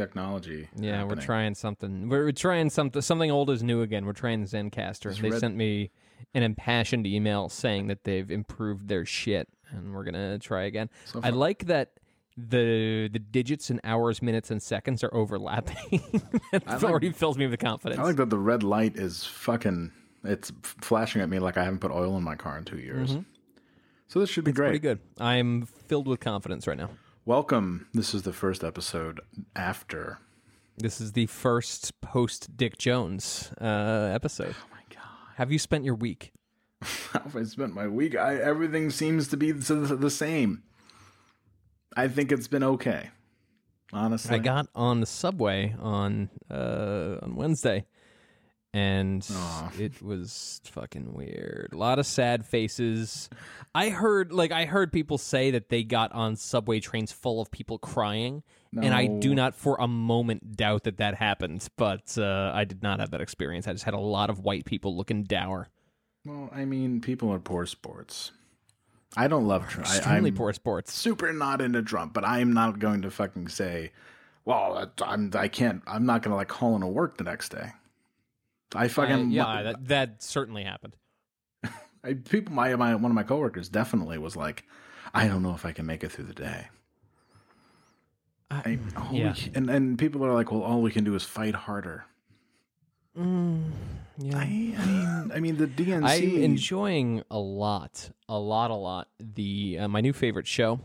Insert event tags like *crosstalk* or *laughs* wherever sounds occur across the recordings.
technology. Yeah, we're trying something. We're, trying something. Something old is new again. We're trying Zencastr. They red- sent me an impassioned email saying that they've improved their shit, and we're gonna try again. So I like that the the digits and hours, minutes, and seconds are overlapping. *laughs* it like- already fills me with confidence. I like that the red light is fucking. It's flashing at me like I haven't put oil in my car in two years. Mm-hmm. So this should be great. Pretty good. I'm filled with confidence right now. Welcome. This is the first episode after. This is the first post Dick Jones uh, episode. Oh my god! Have you spent your week? How *laughs* have I spent my week? I, everything seems to be the, the same. I think it's been okay. Honestly, I got on the subway on uh, on Wednesday, and Aw. it was fucking weird. A lot of sad faces. I heard like I heard people say that they got on subway trains full of people crying, and I do not for a moment doubt that that happened. But uh, I did not have that experience. I just had a lot of white people looking dour, Well, I mean, people are poor sports. I don't love Trump. I, extremely I'm poor sports. super not into Trump, but I'm not going to fucking say, well, I'm I can't. I'm not going to like call into work the next day. I I- fucking yeah, that, that certainly happened. *laughs* I, people. My my one of my coworkers definitely was like, I don't know if I can make it through the day. I, we yeah. can- and and people are like, well, all we can do is fight harder. Mm, yeah. I, I mean, I mean, the DNC. I'm enjoying a lot, a lot, a lot. The uh, my new favorite show.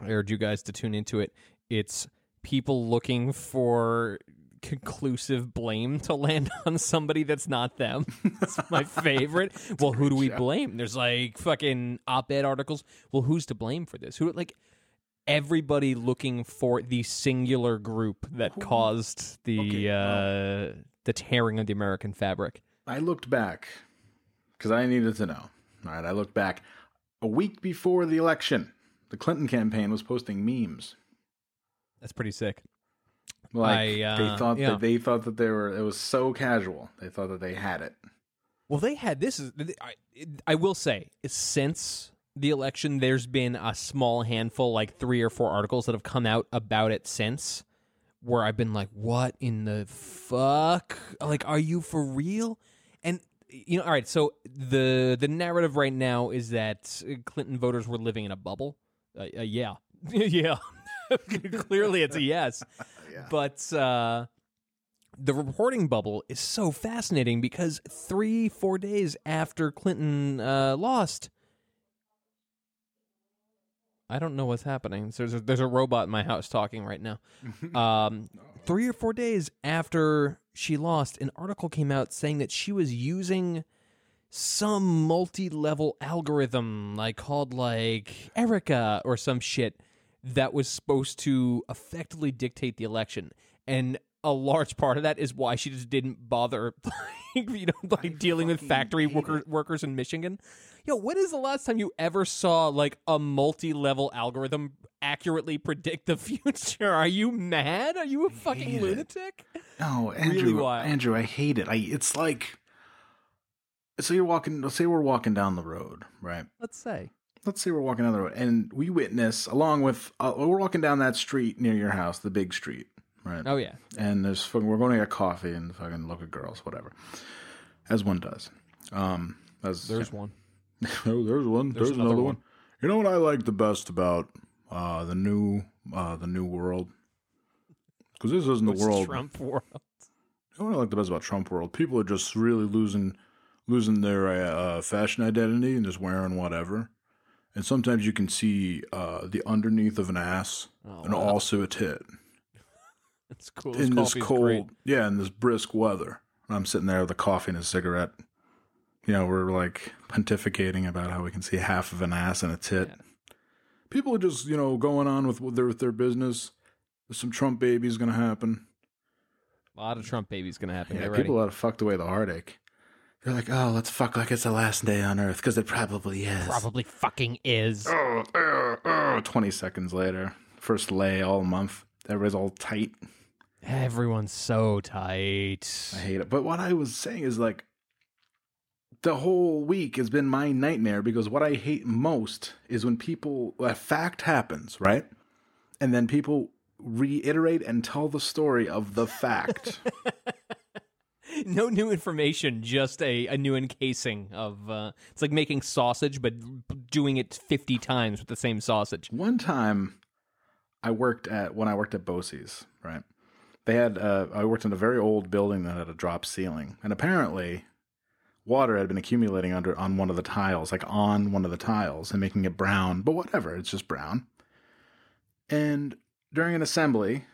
I urge you guys to tune into it. It's people looking for conclusive blame to land *laughs* on somebody that's not them. It's my *laughs* favorite. well, who do we blame? There's like fucking op-ed articles. Well, who's to blame for this? Who like everybody looking for the singular group that caused the Okay, uh the tearing of the American fabric. I looked back because I needed to know. All right, I looked back a week before the election. The Clinton campaign was posting memes. That's pretty sick. Like I, they uh, thought yeah. that they thought that they were. It was so casual. They thought that they had it. Well, they had this is I, I will say since the election, there's been a small handful, like three or four articles that have come out about it since, where I've been like, "What in the fuck? Like, are you for real?" And you know, all right. So the the narrative right now is that Clinton voters were living in a bubble. Uh, uh, yeah, *laughs* yeah. *laughs* Clearly, it's a yes. But uh, the reporting bubble is so fascinating because three, four days after Clinton uh, lost, I don't know what's happening. So There's a, there's a robot in my house talking right now. *laughs* Um, three or four days after she lost, an article came out saying that she was using some multi-level algorithm, like called like Erica or some shit, that was supposed to effectively dictate the election. And a large part of that is why she just didn't bother, *laughs* you know, like dealing with factory worker, workers in Michigan. Yo, when is the last time you ever saw like a multi-level algorithm accurately predict the *laughs* future? Are you mad? Are you a fucking hate it. lunatic? No, Andrew. wild. Andrew, I hate it. I. It's like. So you're walking. Let's say we're walking down the road, right? Let's say. Let's say we're walking down the road and we witness, along with, uh, we're walking down that street near your house, the big street, right? Oh yeah. and there's fucking, we're going to get coffee and fucking look at girls, whatever, as one does. Um, as There's one. *laughs* oh, there's one. There's, another another one. one. You know what I like the best about uh, the new uh, the new world? Because this isn't the world. Trump world. You know what I like the best about Trump world? People are just really losing losing their uh, fashion identity and just wearing whatever. And sometimes you can see uh, the underneath of an ass Oh, and wow. also a tit *laughs* It's cool. In this coffee's cold, great. yeah, in this brisk weather. I'm sitting there with a coffee and a cigarette. You know, we're like pontificating about how we can see half of an ass and a tit. Yeah. People are just, you know, going on with their with their business. There's some Trump babies gonna happen. A lot of Trump babies gonna happen. Yeah, Get ready. people have fucked away the heartache. They're like, oh, let's fuck like it's the last day on Earth, because it probably is. Probably fucking is. Oh, oh, oh. 20 seconds later, first lay all month. Everybody's all tight. Everyone's so tight. I hate it. But what I was saying is like the whole week has been my nightmare because what I hate most is when people a fact happens, right? And then people reiterate and tell the story of the fact. *laughs* *laughs* no new information, just a, a new encasing of. Uh, it's like making sausage, but doing it fifty times with the same sausage. One time I worked at when I worked at Bosie's, right? They had uh, I worked in a very old building that had a drop ceiling, and apparently water had been accumulating under on one of the tiles, like on one of the tiles, and making it brown. But whatever, it's just brown. And during an assembly,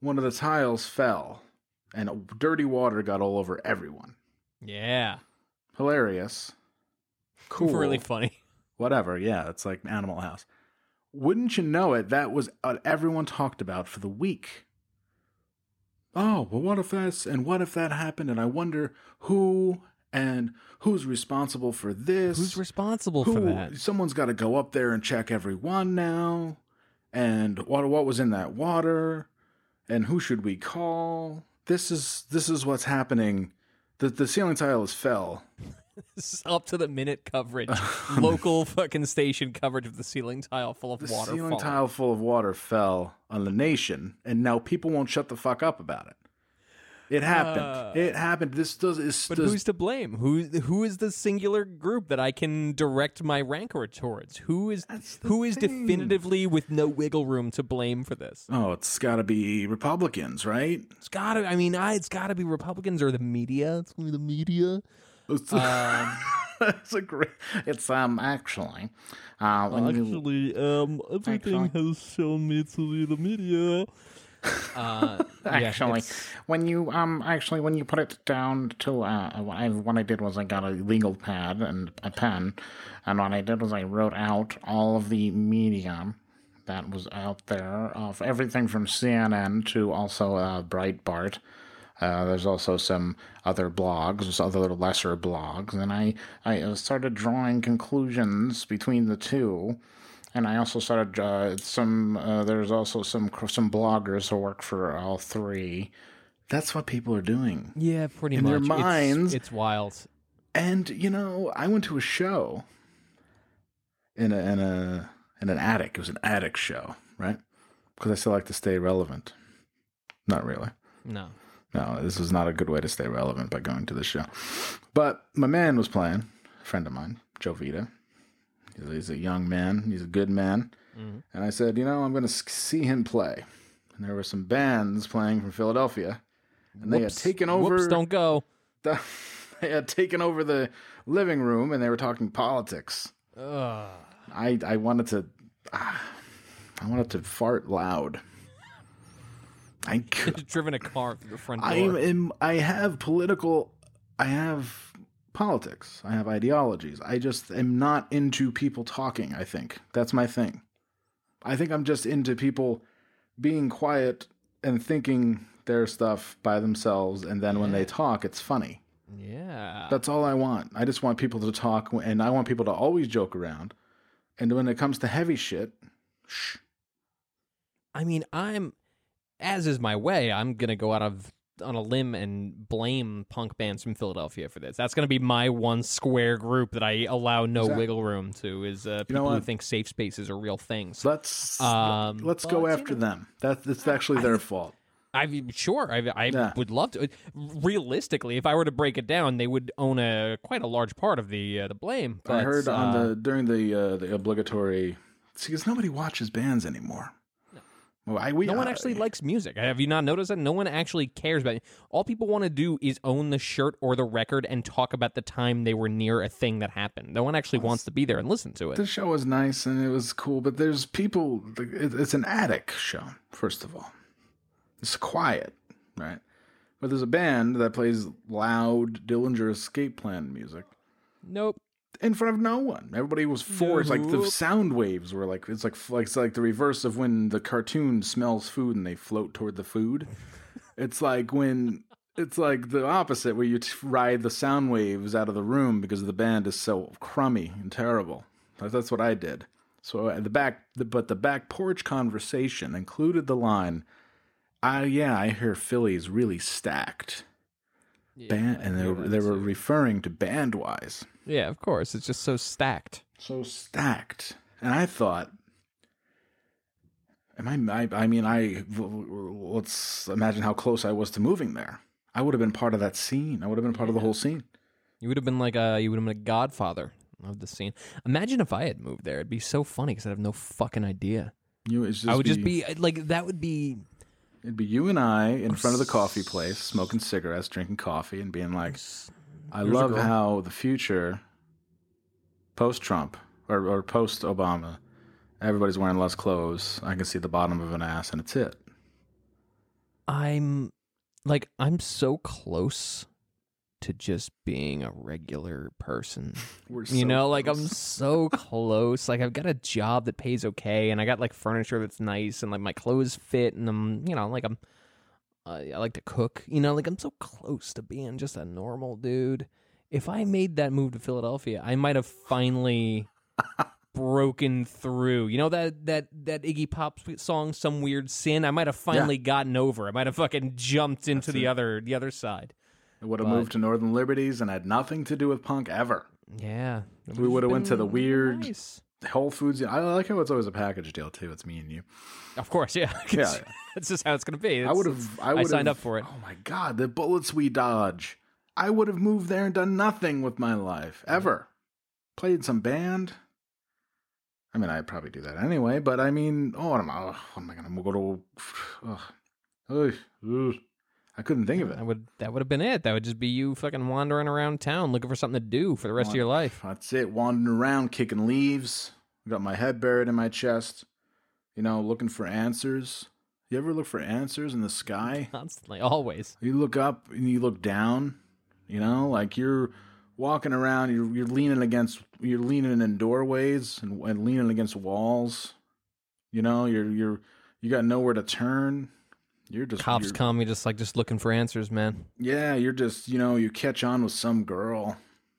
one of the tiles fell, and dirty water got all over everyone. Yeah, Hilarious, *laughs* cool, really funny. whatever. Yeah, it's like Animal House. Wouldn't you know it? That was what everyone talked about for the week. Oh, well, what if that's and what if that happened? And I wonder who and who's responsible for this. Who's responsible Who- for that? Someone's got to go up there and check everyone now. And what what was in that water? And who should we call? This is this is what's happening. The the ceiling tile is fell. *laughs* This is up to the minute coverage, *laughs* local fucking station coverage of the ceiling tile full of The water. ceiling falling. tile full of water fell on the nation, and now people won't shut the fuck up about it. It happened. Uh, it happened. This does. Is, But does who's to blame? Who who is the singular group that I can direct my rancor towards? Who is who is thing. definitively with no wiggle room to blame for this? oh, it's got to be Republicans, right? It's gotta. I mean, I, it's gotta be Republicans or the media. It's gonna be the media. It's, *laughs* Um, it's a great. It's um actually, uh, when you um, everything has shown me to be the media. Uh, *laughs* Actually, it's- when you um actually when you put it down to uh what I, what I did was I got a legal pad and a pen, and what I did was I wrote out all of the media that was out there of everything from CNN to also uh, Breitbart. Uh, there's also some other blogs, other lesser blogs, and I I uh, started drawing conclusions between the two. And I also started uh, some. Uh, there's also some some bloggers who work for all three. that's what people are doing. yeah, pretty In much. their It's- minds- it's, wild. And you know, I went to a show in a in a in an attic. It was an attic show, right? Because I still like to stay relevant. Not really. No, No, this was not a good way to stay relevant by going to the show. But my man was playing, a friend of mine, Joe Vita. He's, a young man. He's a good man. And I said, you know, I'm going to see him play. And there were some bands playing from Philadelphia, and they had Whoops. taken over. Whoops, don't go. the, *laughs* they had taken over the living room, and they were talking politics. Ugh. I I wanted to, ah, I wanted to fart loud. I *laughs* could, driven a car through the front door. I am I have political I have politics. I have ideologies. I just am not into people talking, I think. That's my thing. I think I'm just into people being quiet and thinking their stuff by themselves and then when they talk it's funny. yeah. That's all I want. I just want people to talk and I want people to always joke around. And when it comes to heavy shit, shh. I mean, I'm as is my way. I'm gonna go out of on a limb and blame punk bands from Philadelphia for this. That's going to be my one square group that I allow no Exactly. wiggle room to is uh, people know who think safe spaces are real things. Let's Um, let's but, go you after know. them. That it's actually their fault. I sure I, I Yeah. would love to. Realistically, if I were to break it down, they would own a quite a large part of the uh, the blame. But, I heard on uh, the during the uh, the obligatory because nobody watches bands anymore. Well, I, we, no one I- actually likes music. Have you not noticed that? No one actually cares about it. All people want to do is own the shirt or the record and talk about the time they were near a thing that happened. No one actually wants to be there and listen to it. The show was nice and it was cool, but there's people. It's an attic show. First of all, it's quiet, right? But there's a band that plays loud Dillinger Escape Plan music Nope. In front of no one. Everybody was forced. Like the sound waves were like it's like like it's like the reverse of when the cartoon smells food and they float toward the food. it's like when it's like the opposite where you t- ride the sound waves out of the room because the band is so crummy and terrible. That's what I did. So at the back, the, but the back porch conversation included the line, "I yeah, I hear Philly's really stacked." Band, and they were, they were referring to band wise. Yeah, of course. It's just so stacked. so stacked. And I thought, am I, I, I mean, I, let's imagine how close I was to moving there. I would have been part of that scene. I would have been part of the whole scene. You would have been like a you would have been a godfather of the scene. Imagine if I had moved there. It'd be so funny because I'd have no fucking idea. You, just I would just be like that. Would be it'd be you and I in front of the coffee place, smoking cigarettes, drinking coffee, and being like, I love how the future, post Trump or, or post Obama, everybody's wearing less clothes. I can see the bottom of an ass, and it's it. I'm like I'm so close to just being a regular person. *laughs* We're you so know, like I'm so close. Like I've got a job that pays okay, and I got like furniture that's nice, and like my clothes fit, and I'm, you know, like I'm, uh, I like to cook. You know, like I'm so close to being just a normal dude. If I made that move to Philadelphia, I might have finally *laughs* broken through. You know that that that Iggy Pop song, "Some Weird Sin." I might have finally gotten over. I might have fucking jumped into That's the it. other the other side. I would have moved to Northern Liberties and had nothing to do with punk ever. Yeah, We would've went to the weird- nice. Whole Foods. I like how it's always a package deal too. It's me and you. Of course, yeah. *laughs* Yeah. That's just how it's going to be. I would have. I would signed up for it. Oh my god, the bullets we dodge. I would have moved there and done nothing with my life ever. Played some band. I mean, I'd probably do that anyway. But I mean, oh, what am I? oh, am I gonna go to? *sighs* Ugh. Ugh. Ugh. I couldn't think of it. That would that would have been it. That would just be you fucking wandering around town looking for something to do for the rest of your life. That's it. Wandering around, kicking leaves. Got my head buried in my chest. You know, looking for answers. You ever look for answers in the sky? *laughs* Constantly, always. You look up and you look down. You know, like you're walking around. You're you're leaning against. You're leaning in doorways and, and leaning against walls. You know, you're you're you got nowhere to turn. You're just Cops you're- come, you just like just looking for answers, man. yeah, you're just, you know, you catch on with some girl.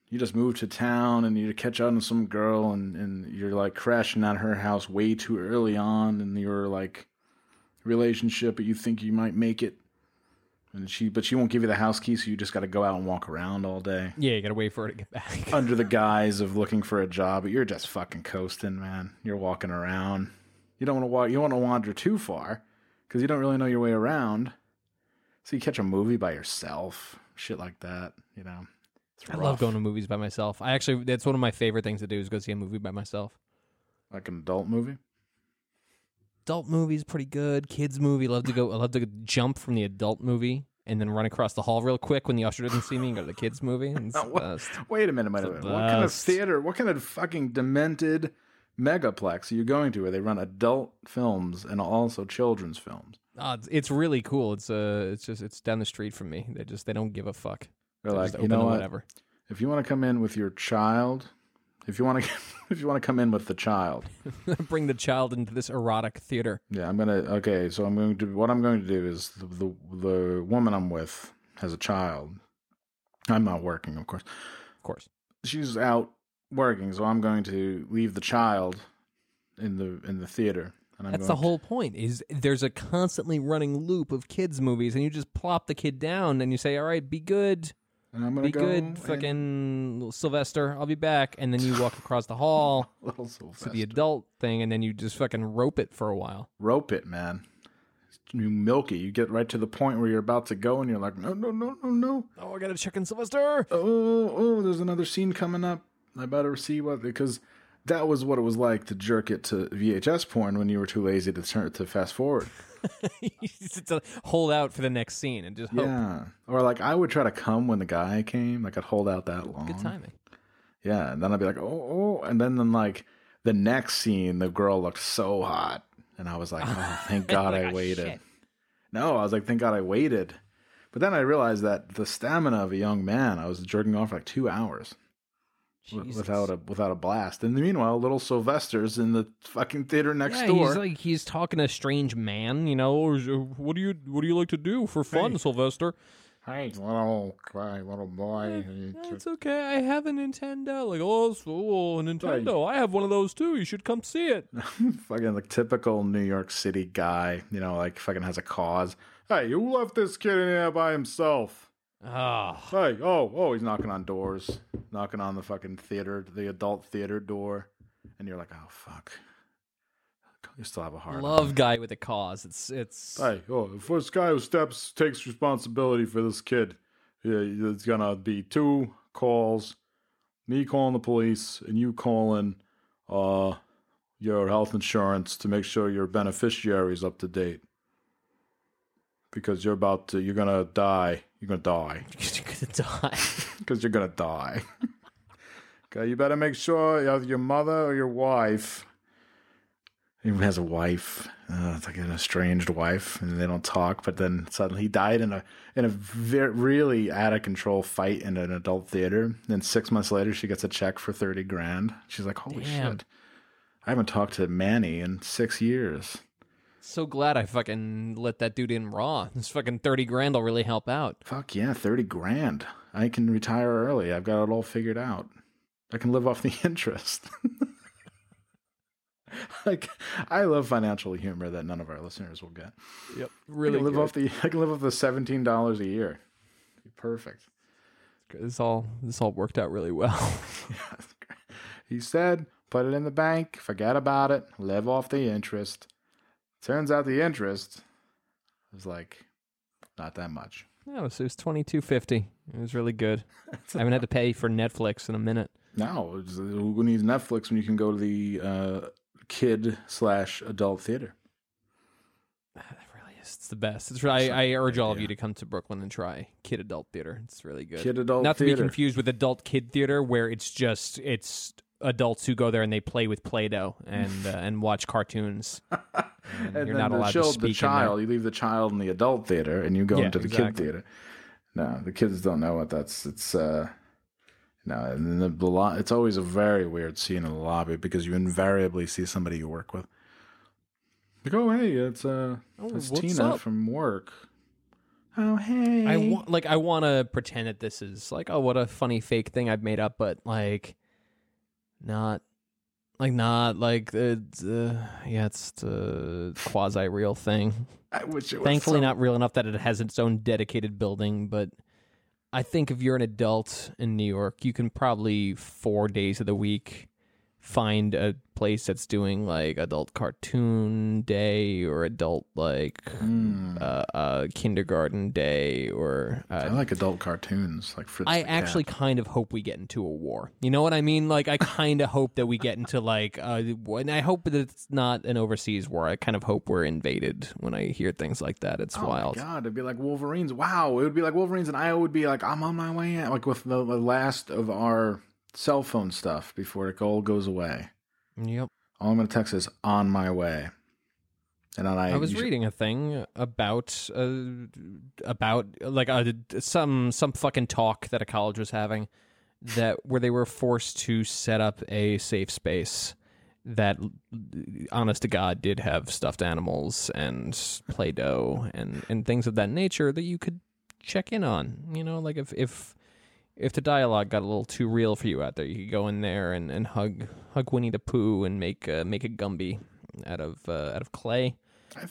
You just move to town and you catch on with some girl and, and you're like crashing at her house way too early on in your like relationship, but you think you might make it. And she but she won't give you the house key, so you just gotta go out and walk around all day. Yeah, you gotta wait for her to get back. Under the *laughs* guise of looking for a job, but you're just fucking coasting, man. You're walking around. You don't want to walk. You don't want to wander too far because you don't really know your way around. So you catch a movie by yourself, shit like that. You know, I love going to movies by myself. I actually that's one of my favorite things to do is go see a movie by myself. like an adult movie. Adult movies pretty good. Kids movie, love to go I love to jump from the adult movie and then run across the hall real quick when the usher doesn't see me and go to the kids movie. *laughs* The What- uh, Wait a minute, wait a minute. What kind of theater? What kind of fucking demented megaplex are you going to where they run adult films and also children's films? Oh, it's, really cool. It's uh, it's just it's down the street from me. They just they don't give a fuck. They're They like, you know what? whatever. If you want to come in with your child, if you want to, *laughs* if you want to come in with the child, *laughs* Bring the child into this erotic theater. Yeah, I'm gonna. Okay, so I'm going to. What I'm going to do is the the, the woman I'm with has a child. I'm not working, of course. Of course. She's out working, so I'm going to leave the child in the in the theater And I'm That's the whole point. Is there's a constantly running loop of kids movies, and you just plop the kid down, and you say, "All right, be good, And I'm gonna be go good, fucking Sylvester. I'll be back." And then you walk *laughs* across the hall *laughs* little to the adult thing, and then you just fucking rope it for a while. rope it, man. You milky. You get right to the point where you're about to go, and you're like, no, no, no, no, no. Oh, I gotta check in Sylvester. Oh, oh, oh, there's another scene coming up. I better see what because that was what it was like to jerk it to VHS porn when you were too lazy to turn to fast forward. *laughs* to hold out for the next scene and just hope. Yeah, or like I would try to come when the guy came. Like I'd hold out that long. Good timing. Yeah, and then I'd be like, oh, oh, and then then like the next scene, the girl looked so hot, and I was like, oh, *laughs* thank God Like, I "Ah, waited. shit." No, I was like, thank God I waited. But then I realized that the stamina of a young man, I was jerking off for like two hours Jesus. without a without a blast. And in the meanwhile, little Sylvester's in the fucking theater next yeah, door. he's like he's talking to a strange man. You know, uh, what do you what do you like to do for fun, Hey. Sylvester? Hey, little guy, little boy. just- it's okay. I have a Nintendo. Like, oh, oh, a Nintendo. I have one of those too. You should come see it. *laughs* fucking like typical New York City guy, you know, like fucking has a cause. Hey, you left this kid in here by himself. Ah, Hey, oh, oh, he's knocking on doors, knocking on the fucking theater, the adult theater door, and you're like, oh fuck, you still have a heart. on. love guy with a cause. It's it's. Hey, oh, the first guy who steps takes responsibility for this kid. Yeah, it's gonna be two calls, me calling the police and you calling uh your health insurance to make sure your beneficiary's up to date. Because you're about to, you're gonna die. You're gonna die. *laughs* because You're gonna die. *laughs* Because you're gonna die. *laughs* okay, you better make sure your mother or your wife. He has a wife. Uh, it's like an estranged wife, and they don't talk. But then suddenly he died in a in a very, really out of control fight in an adult theater. Then six months later, she gets a check for thirty grand. She's like, "Holy Damn. shit! I haven't talked to Manny in six years." So glad I fucking let that dude in raw. This fucking thirty grand will really help out. Fuck yeah, thirty grand. I can retire early. I've got it all figured out. I can live off the *laughs* interest. *laughs* like I love financial humor that none of our listeners will get. Yep, I really can live good. off the *laughs* I can live off the seventeen dollars a year. Be perfect. This all this all worked out really well. he said, put it in the bank, forget about it, live off the interest. Turns out the interest was like not that much. yeah, it was, it was twenty two fifty. It was really good. *laughs* I haven't had to pay for Netflix in a minute. No, it's- who needs Netflix when you can go to the uh, kid slash adult theater? *sighs* It really is. It's the best. It's really, I, I urge all of you to come to Brooklyn and try Kid Adult Theater. It's really good. Kid adult Not to be confused with Adult Kid Theater, where it's just it's adults who go there and they play with Play-Doh and uh, and watch cartoons. *laughs* And, and you're not the, allowed child, to the speak there. child, you leave the child in the adult theater, and you go Yeah, into the exactly. kid theater. No, the kids don't know what that's. It's uh, no, and then the, the lo- It's always a very weird scene in the lobby because you invariably see somebody you work with. Like, oh hey, it's uh, Oh, it's Tina up? from work. Oh hey, I want like I want to pretend that this is like oh what a funny fake thing I've made up, but like not like not like it's uh, yeah it's a quasi real thing. I wish it was Thankfully, so- not real enough that it has its own dedicated building, but I think if you're an adult in New York, you can probably four days of the week find a place that's doing like adult cartoon day or adult like Mm. uh, uh, kindergarten day or I uh, like adult cartoons, like Fritz I actually Cat. kind of hope we get into a war. You know what I mean? Like I kind of hope that we get into like uh and I hope that it's not an overseas war. I kind of hope we're invaded when I hear things like that. It's Oh wild. my god, it'd be like Wolverines. Wow, it would be like Wolverines, and I would be like, I'm on my way out, like with the, the last of our cell phone stuff before it all goes away. Yep. All I'm gonna text is on my way, and I, I was reading a thing about uh, about like uh, some some fucking talk that a college was having that where they were forced to set up a safe space that honest to god did have stuffed animals and play-doh and and things of that nature that you could check in on you know like if if if the dialogue got a little too real for you out there you could go in there and, and hug hug winnie the pooh and make uh, make a gumby out of uh, out of clay.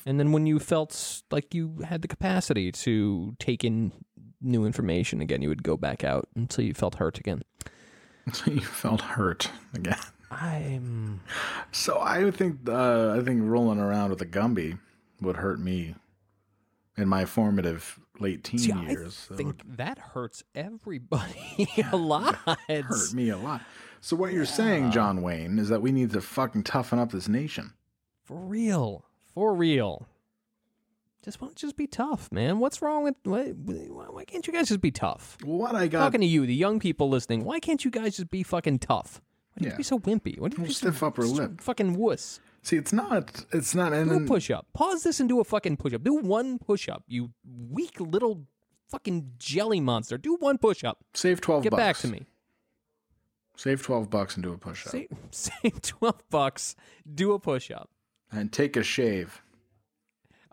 And then when you felt like you had the capacity to take in new information again, you would go back out until you felt hurt again. So you felt hurt again. I'm So I think uh, I think rolling around with a Gumby would hurt me in my formative late teen See, I years. That think that hurts everybody *laughs* a lot. hurt me a lot. So what you're saying, John Wayne, is that we need to fucking toughen up this nation. For real. For real. Just why don't just be tough, man? What's wrong with why, why can't you guys just be tough? What I got Talking to you, the young people listening, why can't you guys just be fucking tough? Why do you Yeah. be so wimpy? Why do you Well, just stiff upper lip. Fucking wuss. See. It's not. It's not. And Do a push up. Pause this and do a fucking push up. Do one push up. You weak little fucking jelly monster. Do one push up. save twelve. Get bucks. back to me. Save twelve bucks and do a push up, Save, *laughs* save twelve bucks. Do a push up. and take a shave.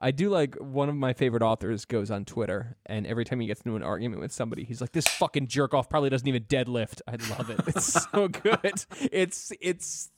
I do like one of my favorite authors goes on Twitter, and every time he gets into an argument with somebody, he's like, "This fucking jerk off probably doesn't even deadlift." I love it. It's so *laughs* good. It's it's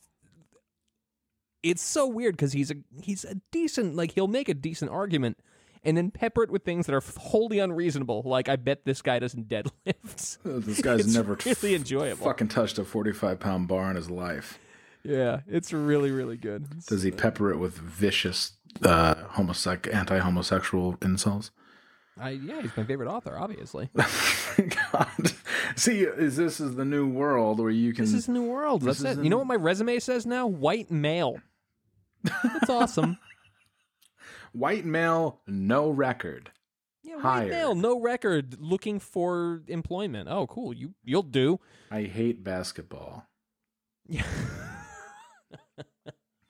it's so weird because he's a he's a decent like he'll make a decent argument, and then pepper it with things that are wholly unreasonable. Like, I bet this guy doesn't *laughs* deadlift. *laughs* This guy's It's never really enjoyable. fucking touched a forty-five pound bar in his life. Yeah, it's really really good. Does he pepper it with vicious uh, homosec- anti-homosexual insults? I, yeah, he's my favorite author, obviously. *laughs* God. See, is this is the new world where you can This is New World. That's it. You know what my resume says now? White male. That's awesome. *laughs* white male, no record. Yeah, white Hired. male, no record, looking for employment. Oh, cool. You you'll do. I hate basketball. Yeah. *laughs*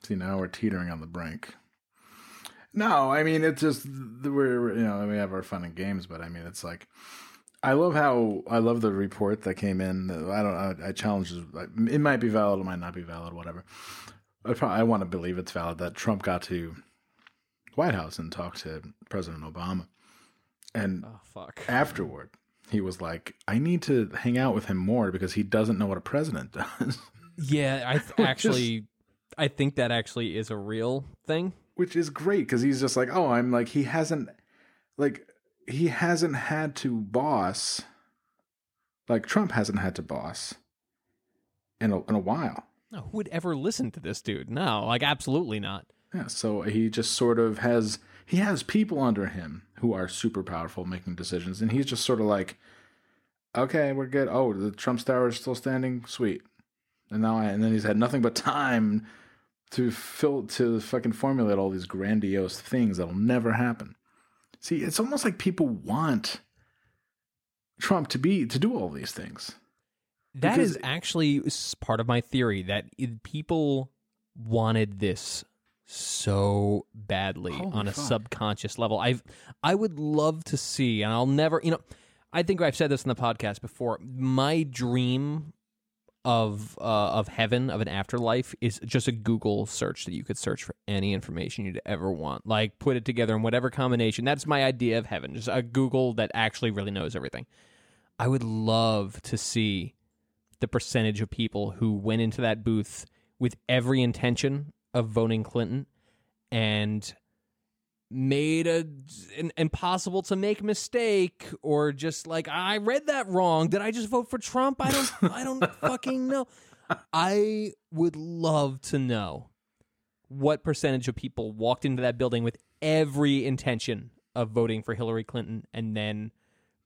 See, now we're teetering on the brink. No, I mean it's just we're you know we have our fun and games, but I mean it's like I love how I love the report that came in. I don't. I, I challenge. It might be valid. It might not be valid. Whatever. I, probably, I want to believe it's valid that Trump got to White House and talked to President Obama, and Oh fuck. afterward he was like, "I need to hang out with him more because he doesn't know what a president *laughs* does." Yeah, I th- *laughs* actually, I think that actually is a real thing. which is great because he's just like, oh, I'm like he hasn't, like he hasn't had to boss, like Trump hasn't had to boss in a in a while. Who would ever listen to this dude? No, like absolutely not. Yeah, so he just sort of has he has people under him who are super powerful making decisions, and he's just sort of like, okay, we're good. Oh, the Trump tower is still standing, sweet. And now, I, and then he's had nothing but time to fill to fucking formulate all these grandiose things that'll never happen. See, it's almost like people want Trump to be to do all these things. That Because- is actually part of my theory that people wanted this so badly Holy on a fuck. subconscious level. I've I would love to see, and I'll never, you know, I think I've said this in the podcast before. My dream of uh, of heaven of an afterlife is just a Google search that you could search for any information you'd ever want. Like put it together in whatever combination. That's my idea of heaven. Just a Google that actually really knows everything. I would love to see the percentage of people who went into that booth with every intention of voting Clinton and made a an impossible to make mistake or just like I read that wrong. Did I just vote for Trump? I don't I don't *laughs* fucking know. I would love to know what percentage of people walked into that building with every intention of voting for Hillary Clinton and then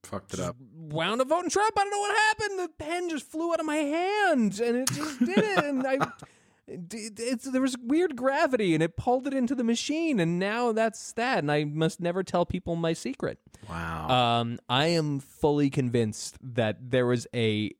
Fucked it up. wound up voting Trump. I don't know what happened. The pen just flew out of my hand, and it just did it. And I, *laughs* it- it's there was weird gravity, and it pulled it into the machine, and now that's that. And I must never tell people my secret. Wow. Um, I am fully convinced that there was a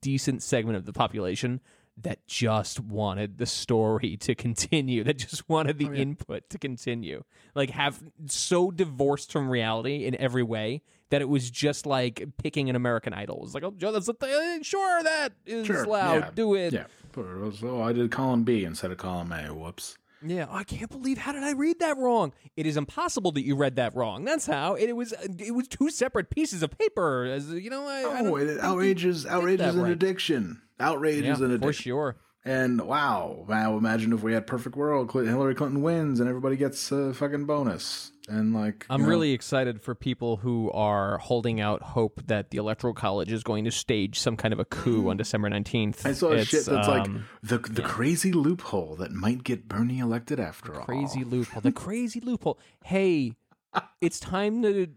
decent segment of the population that just wanted the story to continue, that just wanted the input to continue. Like have so divorced from reality in every way that it was just like picking an American Idol. It was like, oh, Joe, that's the thing. Sure, that is Sure, loud. yeah, Do it. yeah. But oh, I did column B instead of column A. Whoops. Yeah, I can't believe how did I read that wrong? It is impossible that you read that wrong. That's how it, was. It was two separate pieces of paper. As you know, I, I Oh, don't it outrages outrages an right. addiction. Outrage Yeah, is an addiction for sure. And wow, wow! Imagine if we had perfect world. Hillary Clinton wins, and everybody gets a fucking bonus. And like, I'm know, really excited for people who are holding out hope that the Electoral College is going to stage some kind of a coup on December 19th. I saw It's, shit that's like um, the the crazy loophole that might get Bernie elected after all. crazy *laughs* loophole. The crazy loophole. Hey, it's time to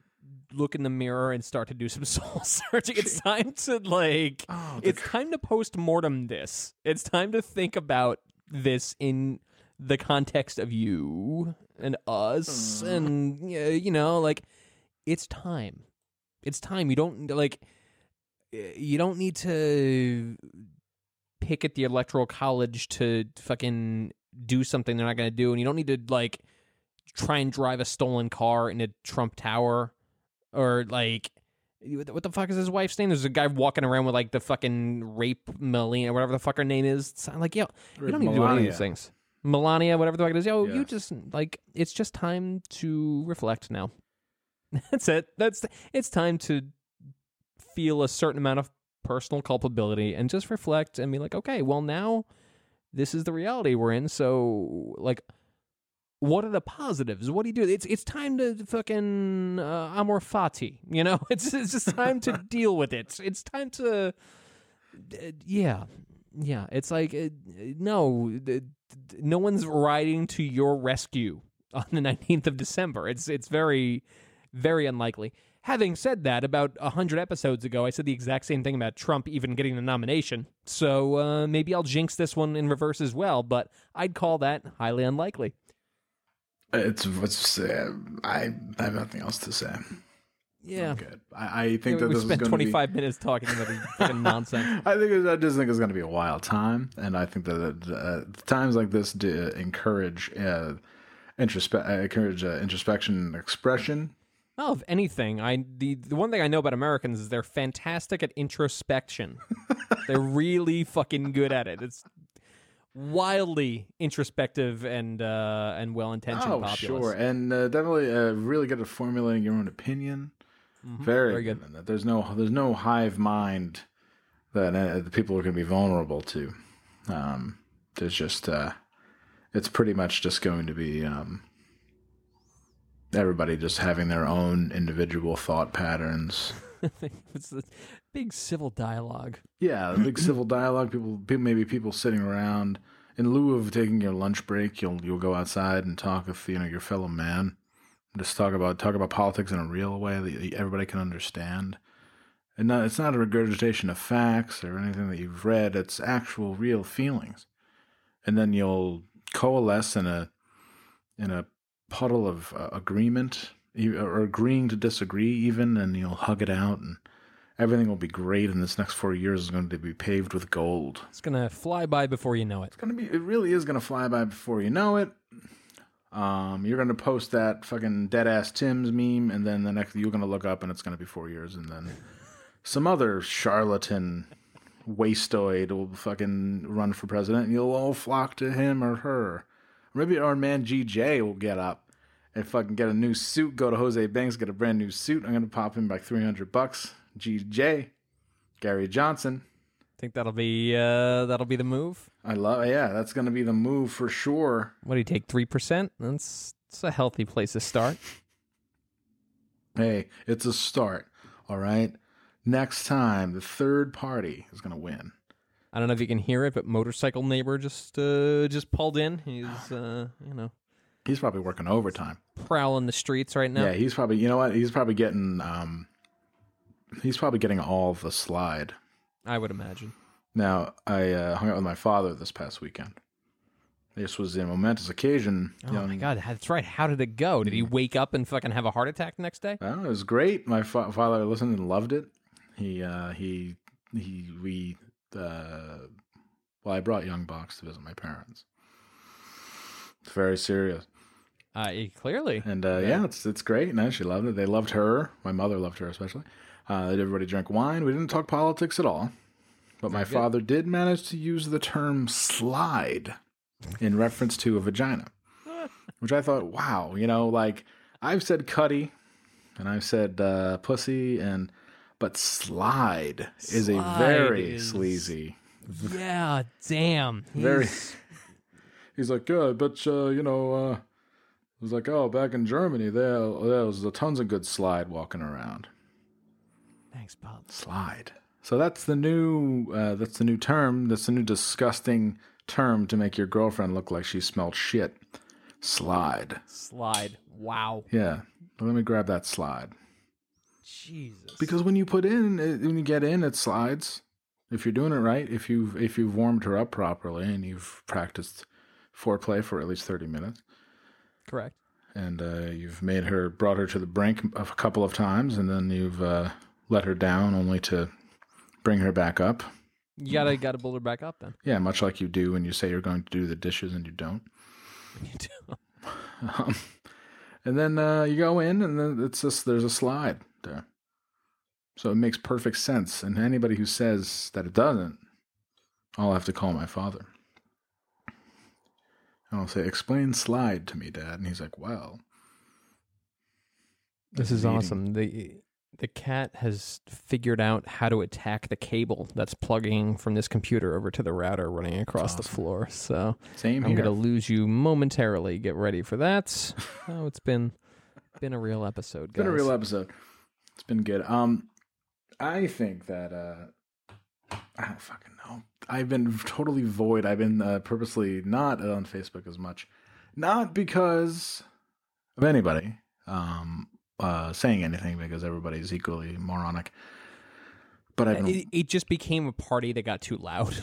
look in the mirror and start to do some *laughs* soul searching. It's time to like Oh, the it's time to post mortem this. It's time to think about this in the context of you and us mm-hmm. and you know like it's time. It's time. You don't like you don't need to pick at the electoral college to fucking do something they're not going to do and you don't need to like try and drive a stolen car into Trump Tower or like what the- what the fuck is his wife's name? There's a guy walking around with like the fucking rape Melania, whatever the fuck her name is. It's like, yo, you don't need to do any of Melania. these things. Melania, whatever the fuck it is. Yo, you just like it's just time to reflect now. *laughs* That's it. That's it's time to feel a certain amount of personal culpability and just reflect and be like, okay, well now this is the reality we're in. So like what are the positives? What do you do? It's it's time to fucking uh, amor fati. You know, *laughs* it's it's just time to *laughs* deal with it. It's time to, uh, yeah, yeah. It's like uh, no, no one's riding to your rescue on the *laughs* nineteenth of December. It's it's very, very unlikely. Having said that, about hundred episodes ago, I said the exact same thing about Trump even getting the nomination. So uh, maybe I'll jinx this one in reverse as well. But I'd call that highly unlikely. It's what's uh, I I have nothing else to say. Yeah. I'm good. I, I think Yeah, that we this is spent going 25 minutes talking about this fucking nonsense. *laughs* I think I just think it's going to be a wild time, and I think that uh, times like this do encourage uh, introspe- uh, encourage uh, introspection and expression. Well, if anything, I the, the one thing I know about Americans is they're fantastic at introspection. *laughs* they're really fucking good at it. It's wildly introspective and uh, and well intentioned. Oh, sure, and uh, definitely uh, really good at formulating your own opinion. Very, Very good. that. There's no there's no hive mind that uh, the people are going to be vulnerable to. Um, there's just uh, it's pretty much just going to be um, everybody just having their own individual thought patterns. *laughs* it's the big civil dialogue. Yeah, the big civil *clears throat* dialogue. People, people, maybe people sitting around in lieu of taking your lunch break. You'll you'll go outside and talk with you know your fellow man. Just talk about talk about politics in a real way that everybody can understand. And not, it's not a regurgitation of facts or anything that you've read. It's actual real feelings. And then you'll coalesce in a in a puddle of uh, agreement or agreeing to disagree even and you'll hug it out and everything will be great and this next four years is going to be paved with gold It's gonna fly by before you know it. it's going to be it really is going to fly by before you know it um you're going to post that fucking dead ass tim's meme and then the next you're going to look up and it's going to be four years and then *laughs* some other charlatan wastoid will fucking run for president and you'll all flock to him or her. Maybe our man gj will get up and fucking get a new suit go to jose banks get a brand new suit. I'm going to pop him like 300 bucks. Gj gary johnson Think that'll be uh, that'll be the move. I love, yeah, that's going to be the move for sure. What do you take? Three percent? That's that's a healthy place to start. Hey, it's a start, all right? Next time, the third party is going to win. I don't know if you can hear it, but motorcycle neighbor just uh, just pulled in. He's uh, you know He's probably working overtime. prowling the streets right now. Yeah, he's probably, you know what? He's probably getting, um, he's probably getting all the slide. I would imagine. Now, I uh, hung out with my father this past weekend. This was a momentous occasion. Oh you know, my god, that's right. How did it go? Did he wake up and fucking have a heart attack the next day? Well, it was great. My fa- father listened and loved it. He uh, he he we uh, well, I brought Young Box to visit my parents. It's very serious, Uh, clearly. and uh, yeah, it's it's great. No, she loved it. They loved her. My mother loved her especially. Uh, everybody drank wine. We didn't talk politics at all, but my father did manage to use the term "slide" in reference to a vagina, *laughs* which I thought, wow, you know, like I've said "cutty" and I've said uh, "pussy," and but "slide" is a Slide very is- sleazy yeah, damn. Very. He's- *laughs* He's like, yeah, but uh, you know, uh, it was like, oh, back in Germany, there, there was a tons of good slide walking around. Thanks, Bob. Slide. So that's the new. Uh, that's the new term. That's the new disgusting term to make your girlfriend look like she smelled shit. Slide. Slide. Wow. Yeah. Let me grab that slide. Jesus. Because when you put in, when you get in, it slides. If you're doing it right, if you've if you've warmed her up properly and you've practiced foreplay for at least thirty minutes, correct. and uh, you've made her brought her to the brink a couple of times, and then you've uh, let her down only to bring her back up. You gotta gotta build her back up then. Yeah, much like you do when you say you're going to do the dishes and you don't. *laughs* You do. Um, and then uh, you go in, and then it's just there's a slide there. So it makes perfect sense. And anybody who says that it doesn't, I'll have to call my father. And I'll say, "Explain slide to me, Dad." And he's like, "Well." This is Eating. awesome. The the cat has figured out how to attack the cable that's plugging from this computer over to the router running across the floor. So Same I'm gonna lose you momentarily. Get ready for that. *laughs* oh, it's been been a real episode, It's guys. been a real episode. It's been good. Um, I think that uh, I don't fucking know. I've been totally void. I've been uh, purposely not on Facebook as much, not because of anybody um uh saying anything because everybody's equally moronic. But I've been It, it just became a party that got too loud. *laughs*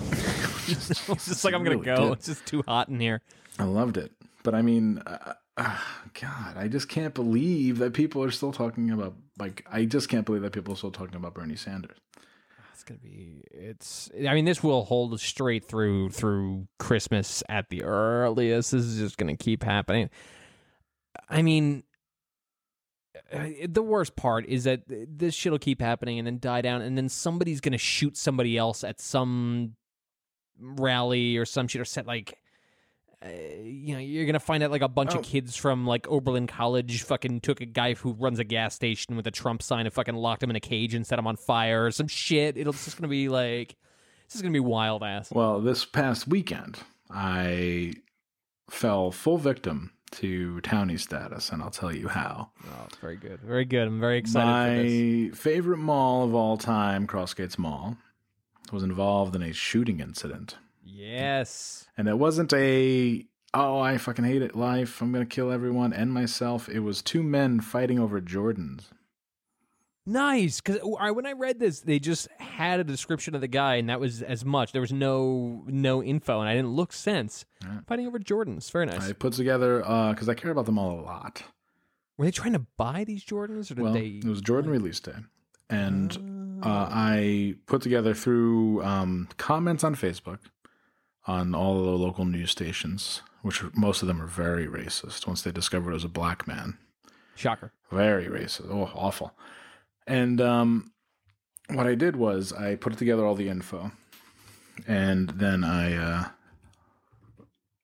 it's just like I'm gonna really go. did. It's just too hot in here. I loved it. But I mean, uh, uh, God, I just can't believe that people are still talking about like I just can't believe that people are still talking about Bernie Sanders. It's gonna be. It's. I mean, this will hold straight through through Christmas at the earliest. This is just gonna keep happening. I mean, the worst part is that this shit will keep happening and then die down, and then somebody's gonna shoot somebody else at some rally or some shit or set like. Uh, you know, you're gonna find out like a bunch Oh. of kids from like Oberlin College fucking took a guy who runs a gas station with a Trump sign and fucking locked him in a cage and set him on fire or some shit. It'll it's just gonna be like, this is gonna be wild ass. Well, this past weekend, I fell full victim to townie status, and I'll tell you how. Oh, very good, very good. I'm very excited for this. My favorite mall of all time, Crossgates Mall, was involved in a shooting incident. Yes, And it wasn't a, oh, I fucking hate it life. I'm going to kill everyone and myself. It was two men fighting over Jordans. Nice. Because when I read this, they just had a description of the guy, and that was as much. There was no no info, and I didn't look since. Yeah. Fighting over Jordans, very nice. I put together, because I care about them all a lot. Were they trying to buy these Jordans, or did Well, they? it was Jordan release day. And uh, I put together through um, comments on Facebook on all the local news stations, which most of them are very racist once they discovered it was a black man. Shocker. Very racist. Oh, awful. And um, what I did was I put together all the info, and then I uh,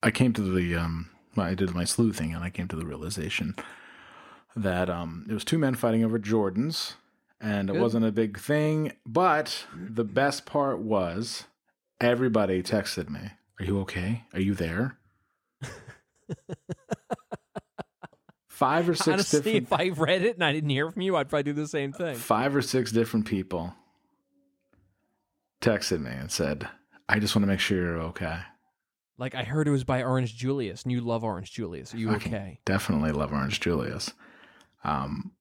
I came to the um, well, I did my sleuthing, and I came to the realization that um, it was two men fighting over Jordans, and it wasn't a big thing. But the best part was everybody texted me, "Are you okay? Are you there?" *laughs* Five or six Honestly, different if I read it and I didn't hear from you, I'd probably do the same thing. five or six different people texted me and said, I just want to make sure you're okay. Like I heard it was by Orange Julius, and you love Orange Julius. Are you Fucking okay? Definitely love Orange Julius. Um,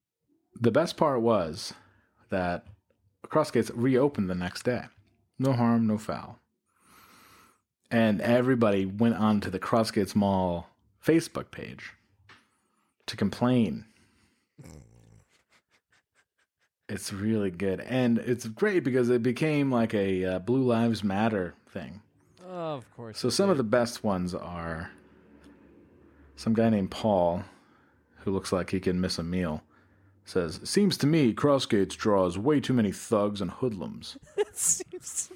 the best part was that Crossgates reopened the next day. No harm, no foul. And everybody went on to the Crossgates Mall Facebook page to complain. It's really good. And it's great because it became like a uh, Blue Lives Matter thing. Oh, of course. So some of the best ones are some guy named Paul, who looks like he can miss a meal, says, "Seems to me Crossgates draws way too many thugs and hoodlums." *laughs* it seems.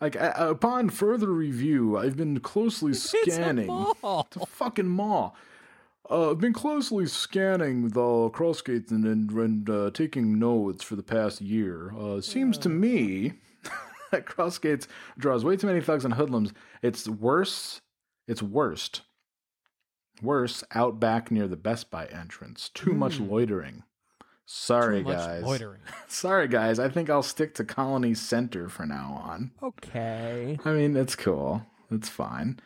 Like uh, upon further review, I've been closely *laughs* scanning. mall. It's a fucking mall. Uh, I've been closely scanning the Crossgates and and, and uh, taking notes for the past year. Uh, seems to me *laughs* that Crossgates draws way too many thugs and hoodlums. It's worse. It's worst. Worse out back near the Best Buy entrance. Too much loitering. Sorry, Too much guys. loitering. *laughs* Sorry, guys. I think I'll stick to Colonie Center for now on. Okay. I mean, it's cool. It's fine.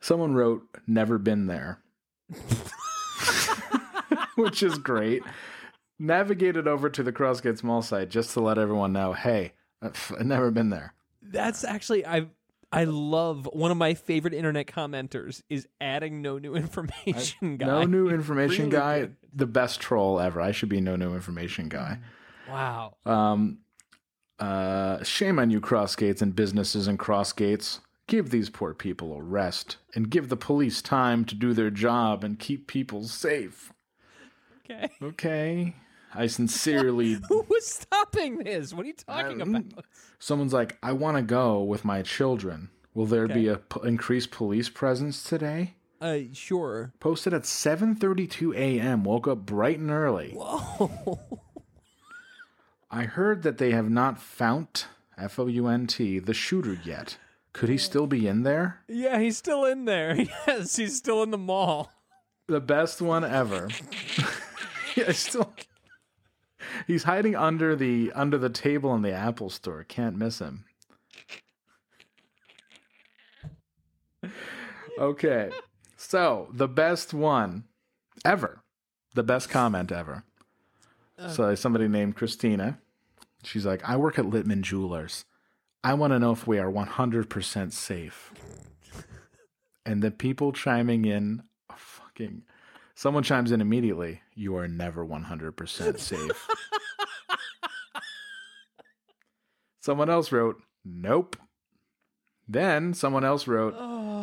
Someone wrote, never been there, *laughs* which is great. Navigated over to the Crossgates Mall site just to let everyone know hey, I've never been there. That's actually I I love one of my favorite internet commenters is adding no new information guy. No new *laughs* information Really guy, good. the best troll ever. I should be no new information guy. Wow. Um, uh, shame on you, Crossgates and businesses and Crossgates. Give these poor people a rest and give the police time to do their job and keep people safe. Okay. Okay. I *laughs* sincerely. *laughs* Who was stopping this? What are you talking Um, about? Someone's like, I want to go with my children. Will there be a p- increased police presence today? Uh, sure. Posted at 7:32 a.m. Woke up bright and early. Whoa. *laughs* I heard that they have not found F O U N T the shooter yet. Could he still be in there? yeah, he's still in there. *laughs* Yes, he's still in the mall. The best one ever. *laughs* yeah, still. He's hiding under the under the table in the Apple store. Can't miss him. Okay. So, the best one ever. The best comment ever. Uh. So, somebody named Christina. She's like, I work at Littman Jewelers. I want to know if we are 100% safe. And the people chiming in are fucking. Someone chimes in immediately. You are never 100% safe. *laughs* someone else wrote, Nope. Then someone else wrote,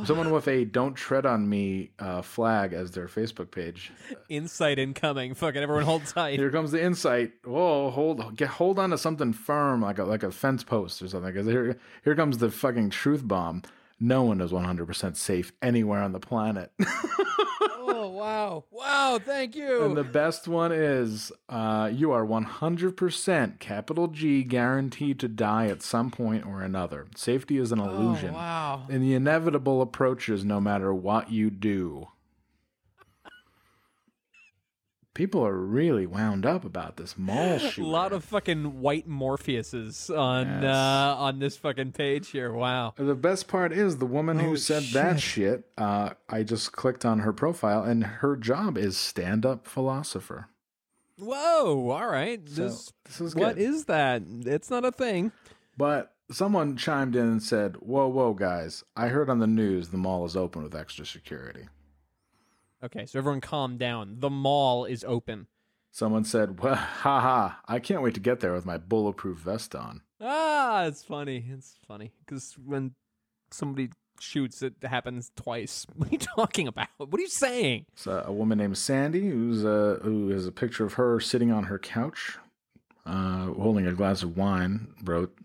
someone with a "Don't tread on me" uh, flag as their Facebook page. Insight incoming. Fucking everyone hold tight. Here comes the insight. Whoa, hold, get hold on to something firm, like a like a fence post or something. Because here, here comes the fucking truth bomb. No one is 100% safe anywhere on the planet. *laughs* oh wow. Wow, thank you. And the best one is uh, you are 100% capital G guaranteed to die at some point or another. Safety is an illusion. Oh, wow. And the inevitable approaches no matter what you do. People are really wound up about this mall shit. *laughs* A lot of fucking white Morpheuses on Yes. uh, on this fucking page here. Wow. The best part is the woman who Holy said that shit. Uh, I just clicked on her profile, and her job is stand-up philosopher. Whoa. All right. So, This, this is what is that? It's not a thing. But someone chimed in and said, Whoa, whoa, guys. I heard on the news the mall is open with extra security. Okay, so everyone calm down. The mall is open. Someone said, Well, *laughs* ha ha, I can't wait to get there with my bulletproof vest on. Ah, it's funny. It's funny because when somebody shoots, it happens twice. *laughs* What are you talking about? What are you saying? So a woman named Sandy, who's uh, who has a picture of her sitting on her couch, uh, holding a glass of wine, wrote,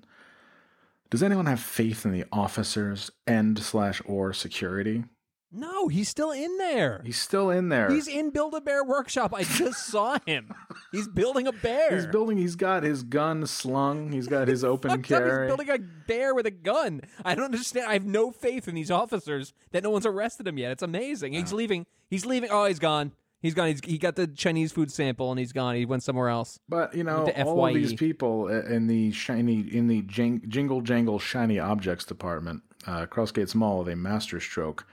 Does anyone have faith in the officers and slash or security? No, he's still in there. He's still in there. He's in Build a Bear workshop. I just saw *laughs* him. He's building a bear. He's building. He's got his gun slung. He's got his *laughs* open carry. He's building a bear with a gun. I don't understand. I have no faith in these officers that no one's arrested him yet. It's amazing. He's leaving. He's leaving. Oh, he's gone. He's gone. He's, he got the Chinese food sample and he's gone. He went somewhere else. But you know, all of these people in the shiny, in the jing, jingle jangle shiny objects department, uh, Crossgates Mall, with a masterstroke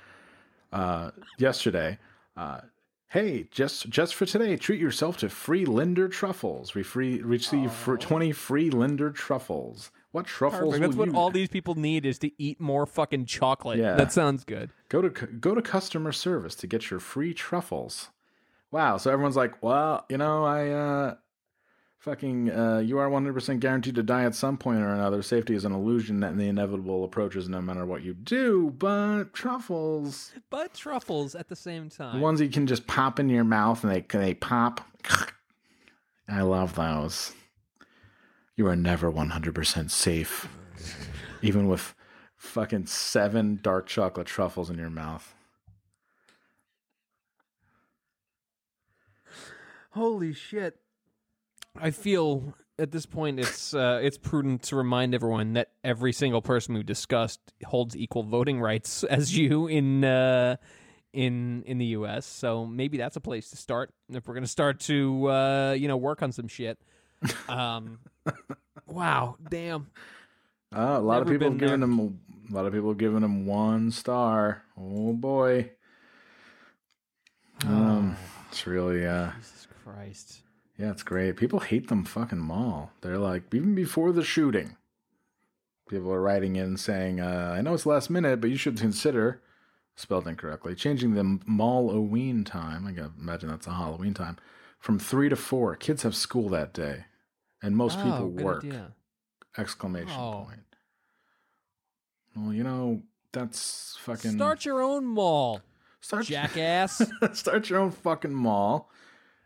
uh, yesterday. Uh, hey, just just for today, treat yourself to free Lindor truffles. We free receive fr- twenty free Lindor truffles. What truffles Perfect. That's will what all these people need is to eat more fucking chocolate. Yeah. That sounds good. go to go to customer service to get your free truffles. Wow, so everyone's like, well, you know, I uh fucking uh you are 100% guaranteed to die at some point or another. Safety is an illusion and the inevitable approaches no matter what you do, but truffles, But truffles at the same time the ones you can just pop in your mouth and they they pop. I love those. You are never 100% safe even with fucking 7 dark chocolate truffles in your mouth. Holy shit. I feel at this point it's uh, it's prudent to remind everyone that every single person we discussed holds equal voting rights *laughs* as you in uh, in in the U.S. So maybe that's a place to start if we're going to start to uh, you know work on some shit. Um, *laughs* wow, damn. Uh, a lot of people been giving there. him a lot of people giving him one star. Oh boy. Um, it's really uh, Jesus Christ. Yeah, it's great. People hate them fucking mall. They're like even before the shooting. People are writing in saying, uh, "I know it's last minute, but you should consider." Spelled incorrectly. Changing the Halloween time. I can imagine that's a Halloween time from three to four. Kids have school that day, and most Oh, people work! idea. Exclamation Oh. point. Well, you know that's fucking Start your own mall, start jackass. *laughs* start your own fucking mall,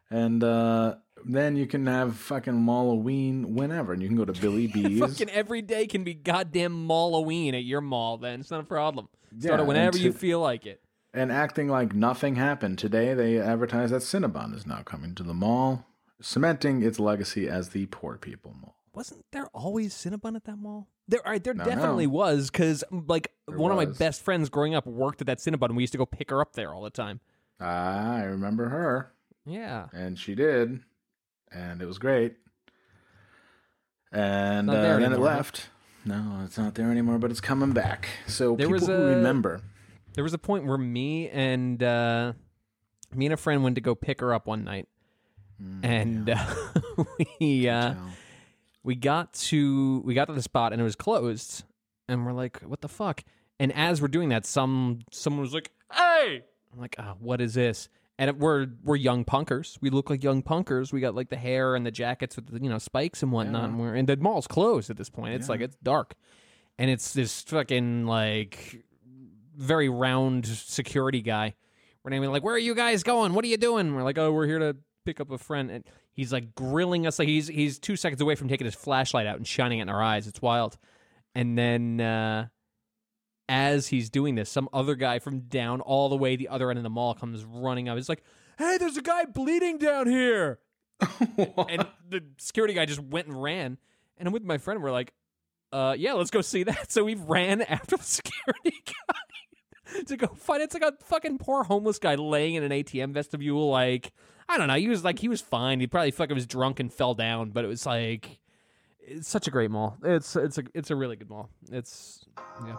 and uh, then you can have fucking Halloween whenever, and you can go to *laughs* Billy Beez. Fucking every day can be goddamn Halloween at your mall. Then it's not a problem. Yeah, Start it and whenever you feel like it. and acting like nothing happened. Today they advertise that Cinnabon is now coming to the mall, cementing its legacy as the poor people mall. Wasn't there always Cinnabon at that mall? There, right, there No, definitely no. was because like There one of my best friends growing up worked at that Cinnabon. and We used to go pick her up there all the time. Ah, I remember her, Yeah, and she did, and it was great. And uh, then it anymore, huh? left. No, it's not there anymore, but it's coming back. So There people a- remember. there was a point where me and uh, me and a friend went to go pick her up one night, Mm, and uh, *laughs* we uh, we got to we got to the spot and it was closed and we're like what the fuck and as we're doing that some someone was like hey i'm like oh, what is this and we're we're young punkers. We look like young punkers. We got like the hair and the jackets with the you know spikes and whatnot. Yeah. and we're and the mall's closed at this point. It's Yeah. like it's dark. And it's this fucking like very round security guy. We're naming like where are you guys going? What are you doing? We're like oh we're here to pick up a friend. And he's like grilling us. Like he's he's two seconds away from taking his flashlight out and shining it in our eyes. It's wild. And then uh as he's doing this some other guy from down all the way the other end of the mall comes running up. He's like hey there's a guy bleeding down here. *laughs* And the security guy just went and ran. And i'm with my friend. We're like uh yeah let's go see that. *laughs* So we ran after the *laughs* security guy to go find it's like a fucking poor homeless guy laying in an atm vestibule. Like i don't know. He was like he was fine. He probably fucking was drunk and fell down. But it was like it's such a great mall. It's it's a it's a really good mall. It's yeah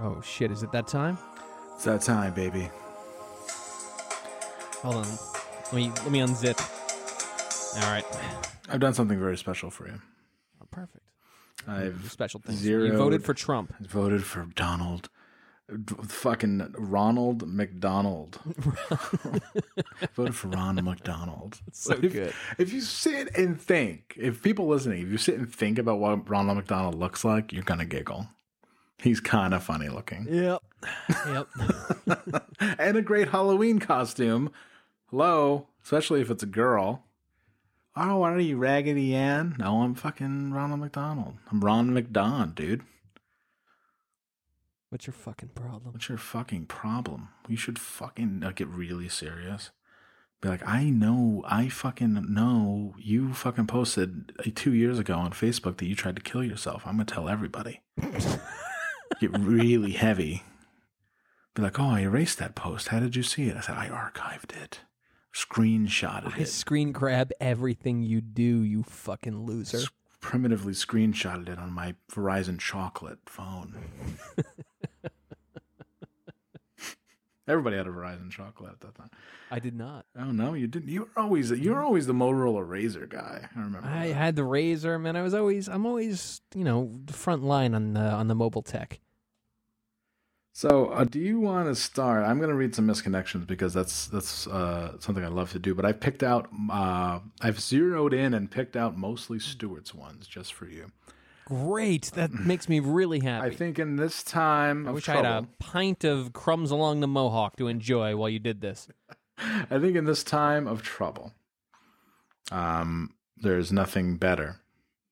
oh shit is it that time It's that time, baby. hold on let me let me unzip all right I've done something very special for you. oh, perfect I've special things zeroed- you voted for trump voted for Donald, fucking Ronald McDonald. *laughs* voted for Ronald McDonald. *laughs* so if, good. If you sit and think, if people listening, if you sit and think about what Ronald McDonald looks like, you're gonna giggle. He's kind of funny looking, yep yep *laughs* and a great Halloween costume. Hello, especially if it's a girl. Oh, what are you, Raggedy Ann? No, I'm fucking Ronald McDonald. I'm Ron McDon, dude. what's your fucking problem What's your fucking problem? You should fucking uh, get really serious. Be like, I know, I fucking know you fucking posted uh, two years ago on Facebook that you tried to kill yourself. I'm gonna tell everybody. *laughs* get really heavy. Be like, oh, I erased that post. How did you see it? I said, I archived it, screenshotted I it, screen grab everything you do, you fucking loser. s- primitively screenshotted it on my Verizon chocolate phone. *laughs* Everybody had a Verizon chocolate at that time. I did not. Oh no, you didn't. You were always you were always the Motorola RAZR guy. I remember. I that. had the razor, man. I was always, I'm always, you know, the front line on the on the mobile tech. So, uh, do you want to start? I'm going to read some misconnections because that's that's uh, something I love to do. But I've picked out, uh, I've zeroed in and picked out mostly Stewart's ones just for you. Great, that *clears throat* makes me really happy. I think in this time I of wish I had a pint of crumbs along the mohawk to enjoy while you did this. *laughs* I think in this time of trouble, um, there's nothing better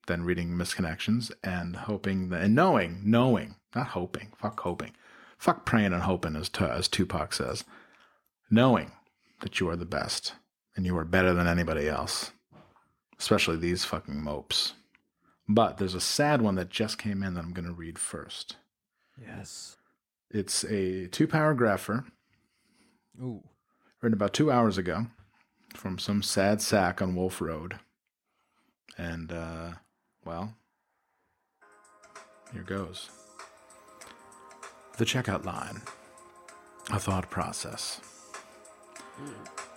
than reading misconnections and hoping that, and knowing, knowing, not hoping, fuck hoping, fuck praying and hoping, as, as Tupac says, knowing that you are the best and you are better than anybody else. especially these fucking mopes. But there's a sad one that just came in that I'm going to read first. Yes. It's a two paragrapher Ooh. written about two hours ago from some sad sack on Wolf Road. And, uh, well, here goes. The checkout line. A thought process.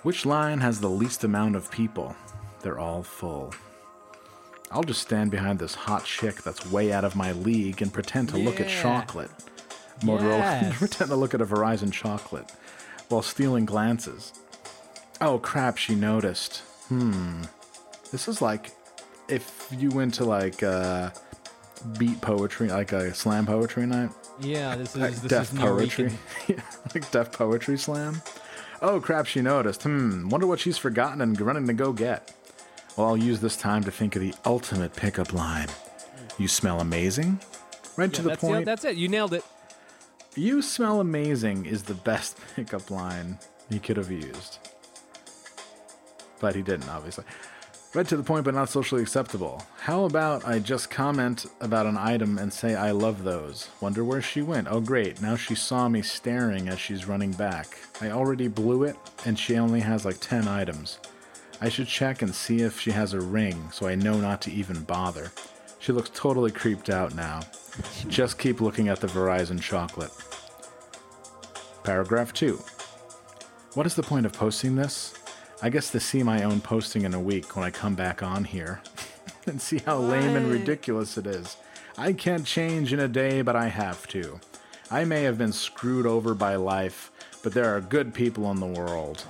Which line has the least amount of people? They're all full. I'll just stand behind this hot chick that's way out of my league and pretend to look at chocolate. Motorola, *laughs* Yes. pretend to look at a Verizon chocolate while stealing glances. Oh crap, she noticed. Hmm. This is like if you went to like uh beat poetry, like a slam poetry night. Yeah, this is Like this deaf is poetry. *laughs* Yeah, like deaf poetry slam. Oh crap, she noticed. Hmm, wonder what she's forgotten and running to go get. Well, I'll use this time to think of the ultimate pickup line. You smell amazing? Right to the that's, point. that's it. You nailed it. You smell amazing is the best *laughs* pickup line he could have used. But he didn't, obviously. Right to the point, but not socially acceptable. How about I just comment about an item and say I love those? Wonder where she went. Oh, great. Now she saw me staring as she's running back. I already blew it, and she only has like 10 items. I should check and see if she has a ring so I know not to even bother. She looks totally creeped out now. Just keep looking at the Verizon chocolate. Paragraph 2. What is the point of posting this? I guess to see my own posting in a week when I come back on here *laughs* and see how lame and ridiculous it is. I can't change in a day, but I have to. I may have been screwed over by life, but there are good people in the world.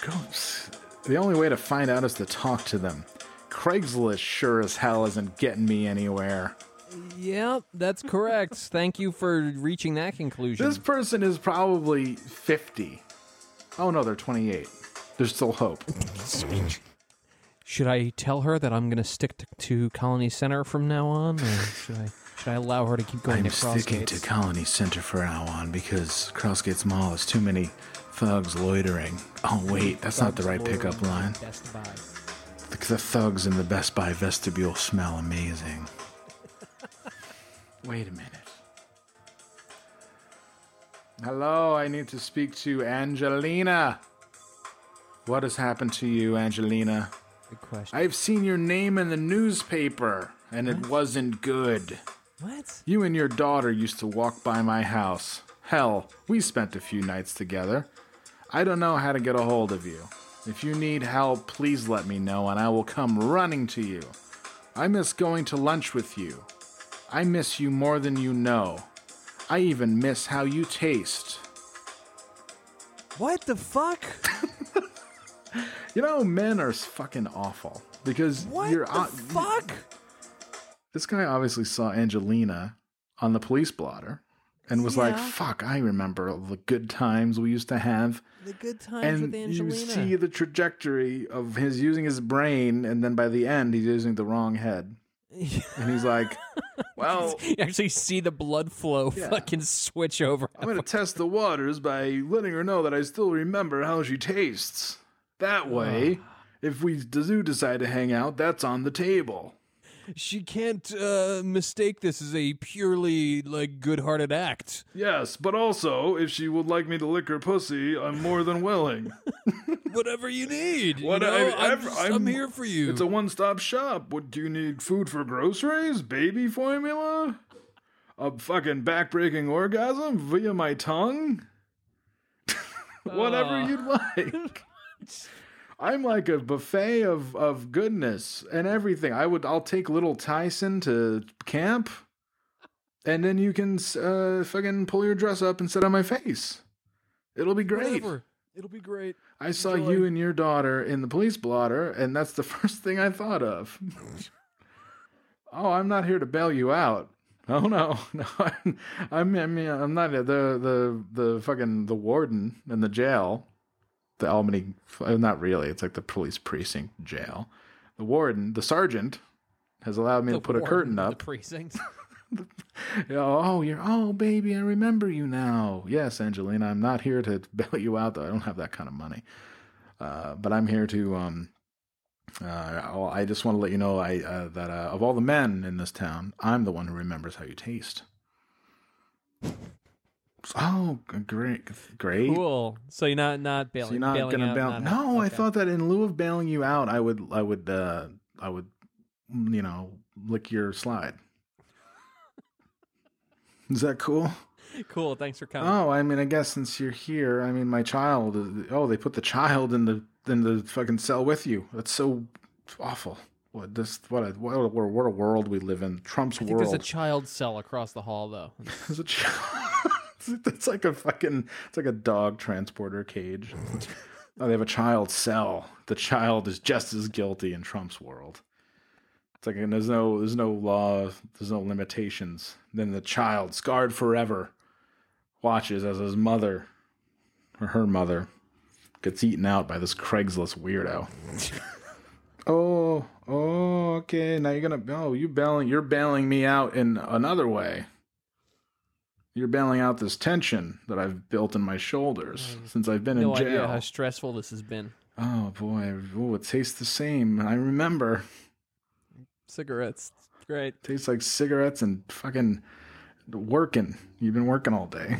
Gross. The only way to find out is to talk to them. Craigslist sure as hell isn't getting me anywhere. Yep, that's correct. *laughs* Thank you for reaching that conclusion. This person is probably 50. Oh no, they're 28. There's still hope. *laughs* Should I tell her that I'm going to stick to, to Colonie Center from now on, or should I should I allow her to keep going I'm to sticking to Colonie Center for now on because Crossgates Mall has too many thugs loitering. Oh wait, that's not the right pickup line. The, the thugs in the Best Buy vestibule smell amazing. Wait a minute. Hello, I need to speak to Angelina. What has happened to you, Angelina? Good question. I've seen your name in the newspaper, and it wasn't good. what? You and your daughter used to walk by my house. Hell, we spent a few nights together. I don't know how to get a hold of you. If you need help, please let me know and I will come running to you. I miss going to lunch with you. I miss you more than you know. I even miss how you taste. What the fuck? *laughs* You know, men are fucking awful because What you're the o- fuck? This guy obviously saw Angelina on the police blotter and was like, "Fuck, I remember all the good times we used to have." The good times and with Angelina. you see the trajectory of his using his brain, and then by the end, he's using the wrong head, and he's like, *laughs* "Well, you actually see the blood flow Yeah. fucking switch over. I'm gonna test the waters by letting her know that I still remember how she tastes. That way, if we do decide to hang out, that's on the table." She can't uh, mistake this as a purely like good-hearted act. Yes, but also, if she would like me to lick her pussy, I'm more than willing. *laughs* Whatever you need. What you know? I- I'm, I've- I'm- I'm here for you. It's a one stop shop. What do you need? Food for groceries? Baby formula? A fucking backbreaking orgasm via my tongue? *laughs* Whatever Uh. you'd like. *laughs* I'm like a buffet of, of goodness and everything. I would I'll take little Tyson to camp, and then you can uh, fucking pull your dress up and sit on my face. It'll be great. Whatever. It'll be great. I saw Enjoy. you and your daughter in the police blotter, and that's the *laughs* first thing I thought of. *laughs* oh, I'm not here to bail you out. Oh no, *laughs* no, I'm, I'm, I mean, I'm not the the the fucking the warden in the jail, the Albany. uh, Not really. It's like the police precinct jail. The warden, the sergeant, has allowed me The to put a curtain up. The precinct. *laughs* *laughs* Oh, you're oh baby, I remember you now. Yes, Angelina, I'm not here to *laughs* bail you out though. I don't have that kind of money. Uh, but I'm here to um Uh, I just want to let you know I uh, that uh, of all the men in this town, I'm the one who remembers how you taste. Oh, great, great. Cool. So you're not not bailing. So you're not bailing gonna out, bail? not- no, I okay. thought that in lieu of bailing you out, I would, I would, uh, I would, you know, lick your slide. *laughs* Is that cool? Cool. Thanks for coming. Oh, I mean, I guess since you're here, I mean, my child. Oh, they put the child in the in the fucking cell with you. That's so awful. What this? What a what a, what a world we live in. Trump's I think world. there's a child cell across the hall, though. *laughs* There's a child. *laughs* *laughs* it's like a fucking. It's like a dog transporter cage. *laughs* oh, they have a child cell. The child is just as guilty in Trump's world. It's like and there's no there's no law, there's no limitations. Then the child, scarred forever, watches as his mother or her mother gets eaten out by this Craigslist weirdo. oh, *laughs* oh, okay. Now you're gonna oh you're bailing you're bailing me out in another way. You're bailing out this tension that I've built in my shoulders since I've been No in idea jail. how stressful this has been. Oh boy, oh it tastes the same. I remember. Cigarettes. Great. Tastes like cigarettes and fucking working. You've been working all day.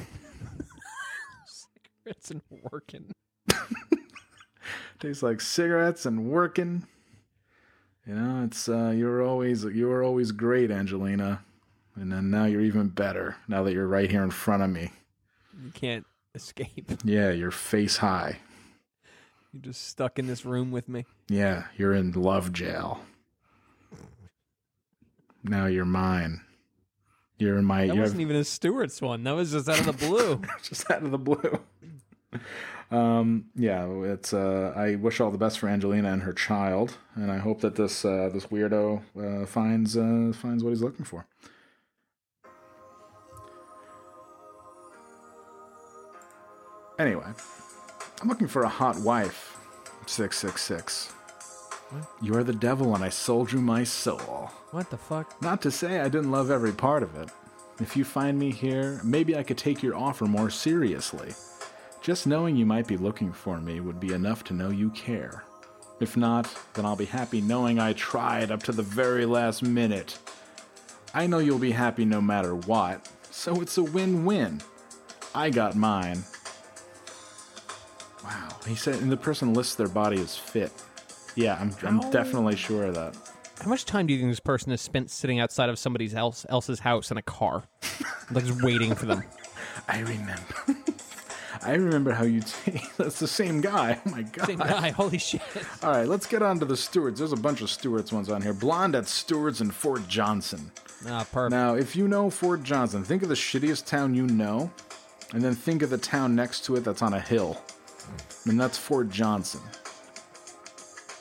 *laughs* Cigarettes and working. *laughs* Tastes like cigarettes and working. You know, it's uh you were always you were always great, Angelina. And then now you're even better now that you're right here in front of me. You can't escape. *laughs* Yeah, you're face high. You're just stuck in this room with me. Yeah, you're in love jail. Now you're mine. You're my That you're wasn't even a Stewart's one. That was just out of the blue. *laughs* just out of the blue. Um, yeah, it's. Uh, I wish all the best for Angelina and her child, and I hope that this uh, this weirdo uh, finds uh, finds what he's looking for. Anyway, I'm looking for a hot wife. Six six six. You are the devil, and I sold you my soul. what the fuck? Not to say I didn't love every part of it. If you find me here, maybe I could take your offer more seriously. Just knowing you might be looking for me would be enough to know you care. If not, then I'll be happy knowing I tried up to the very last minute. I know you'll be happy no matter what, so it's a win win. I got mine. Wow. He said, and the person lists their body as fit. Yeah, I'm, I'm definitely sure of that. How much time do you think this person has spent sitting outside of somebody's else else's house in a car, *laughs* like just waiting for them? *laughs* I remember. *laughs* I remember how you take. That's the same guy. Oh my god! Same guy. Holy shit! All right, let's get on to the Stewarts. There's a bunch of Stewarts ones on here. Blonde at Stewarts and Fort Johnson. Ah, perfect. Now, if you know Fort Johnson, think of the shittiest town you know, and then think of the town next to it that's on a hill, and that's Fort Johnson.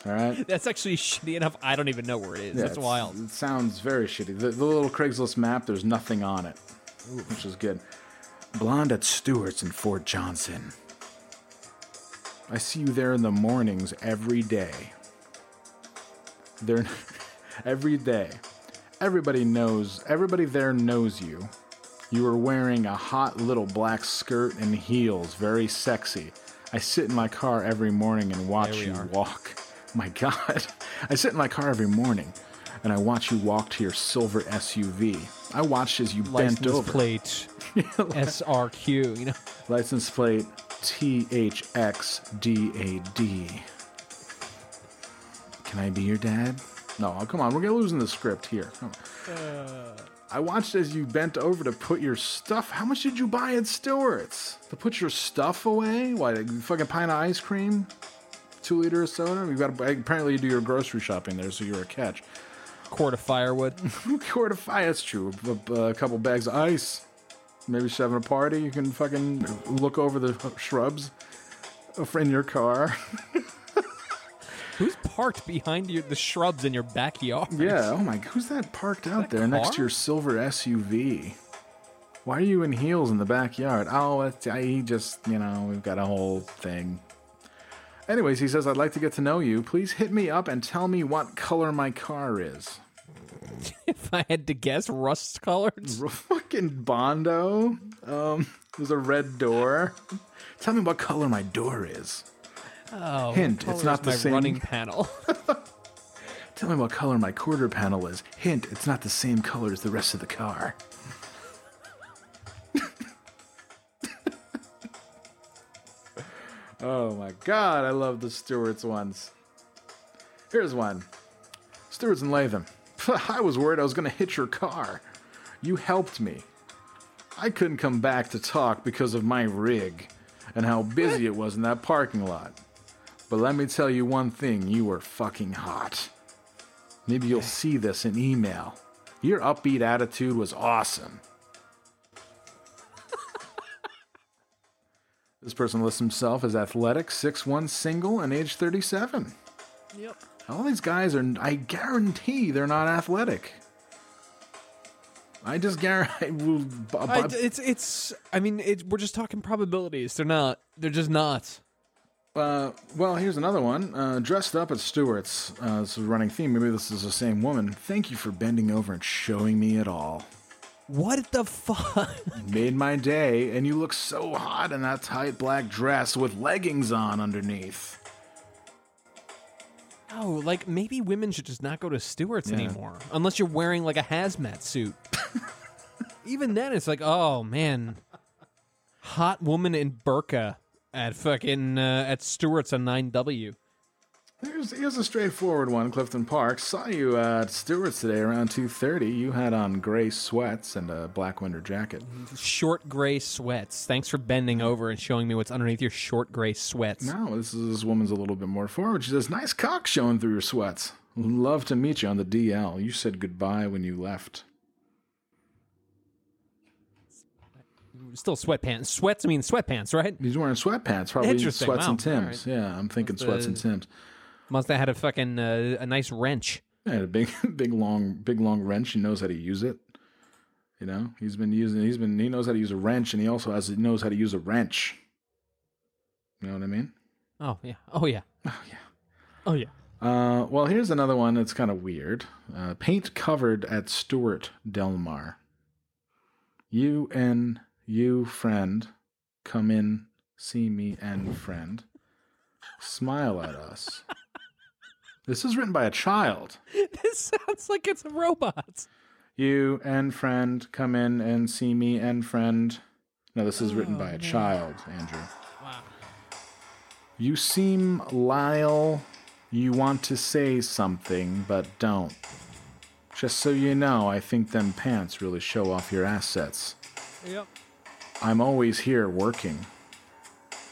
All right. *laughs* That's actually shitty enough. I don't even know where it is. Yeah, That's it's- wild. It sounds very shitty. The, the little Craigslist map, there's nothing on it, which is good. Blonde at Stewart's in Fort Johnson. I see you there in the mornings every day. There, *laughs* every day. Everybody knows. Everybody there knows you. You are wearing a hot little black skirt and heels, very sexy. I sit in my car every morning and watch you are. walk. *laughs* My God. I sit in my car every morning and I watch you walk to your silver SUV. I watched as you bent over. License plate *laughs* SRQ. You know. License plate THXDAD. Can I be your dad? No, come on. We're losing the script here. Come on. Uh, I watched as you bent over to put your stuff. How much did you buy at Stewart's? To put your stuff away? Why, a fucking pint of ice cream? Two liter of soda? You got apparently you do your grocery shopping there, so you're a catch. Quart of firewood. *laughs* Quart of fire, that's true. A, a couple bags of ice. Maybe she's having a party. You can fucking look over the shrubs uh, in your car. *laughs* Who's parked behind you, the shrubs in your backyard? Yeah. Oh my. Who's that parked out there next to your silver SUV? Why are you in heels in the backyard? Oh, it's, I, he just, you know, we've got a whole thing. Anyways, he says, I'd like to get to know you. Please hit me up and tell me what color my car is. *laughs* If I had to guess, rust colored. Fucking Bondo. Um, there's a red door. Tell me what color my door is. Oh, Hint, it's not the my same- running panel. *laughs* Tell me what color my quarter panel is. Hint, it's not the same color as the rest of the car. *laughs* oh my god, I love the Stewart's ones. Here's one Stewart's and Latham. *laughs* I was worried I was going to hit your car. You helped me. I couldn't come back to talk because of my rig and how busy it was in that parking lot. But let me tell you one thing you were fucking hot. Maybe you'll see this in email. Your upbeat attitude was awesome. *laughs* this person lists himself as athletic, 6'1 single, and age 37. Yep. All these guys are, I guarantee they're not athletic. I just guarantee. *laughs* I, it's it's. I mean, it, we're just talking probabilities. They're not. They're just not. Uh, well, here's another one. Uh, dressed up at Stewart's. Uh, this is a running theme. Maybe this is the same woman. Thank you for bending over and showing me it all. What the fuck? *laughs* Made my day, and you look so hot in that tight black dress with leggings on underneath. Oh, like maybe women should just not go to Stewart's Yeah. anymore, unless you're wearing like a hazmat suit. *laughs* Even then, it's like, oh man, hot woman in burqa at fucking uh, at Stewart's on nine W. Here's, here's a straightforward one. Clifton Park saw you at Stewart's today around 2:30. You had on gray sweats and a black winter jacket. Short gray sweats. Thanks for bending over and showing me what's underneath your short gray sweats. No, this is this woman's a little bit more forward. She says, "Nice cock showing through your sweats. Love to meet you on the DL. You said goodbye when you left." Still sweatpants. Sweats I mean sweatpants, right? He's wearing sweatpants, probably sweats Wow. and Tims. Yeah, I'm thinking Must, sweats uh, and Tims. Must have had a fucking uh, a nice wrench. Yeah, a big, *laughs* big long, big long wrench. He knows how to use it. You know, he's been using. He's been. He knows how to use a wrench, and he also has He knows how to use a wrench. You know what I mean? Oh yeah. Oh yeah. Oh yeah. Oh yeah. Uh, well, here's another one that's kind of weird. Uh, paint covered at Stewart Delmar. You and you, friend, come in, see me, and friend. Smile at us. This is written by a child. *laughs* This sounds like it's a robot. You and friend, come in and see me, and friend. No, this is written oh, by a child, Andrew. Wow. You seem Lyle. You want to say something, but don't. Just so you know, I think them pants really show off your assets. Yep. I'm always here working.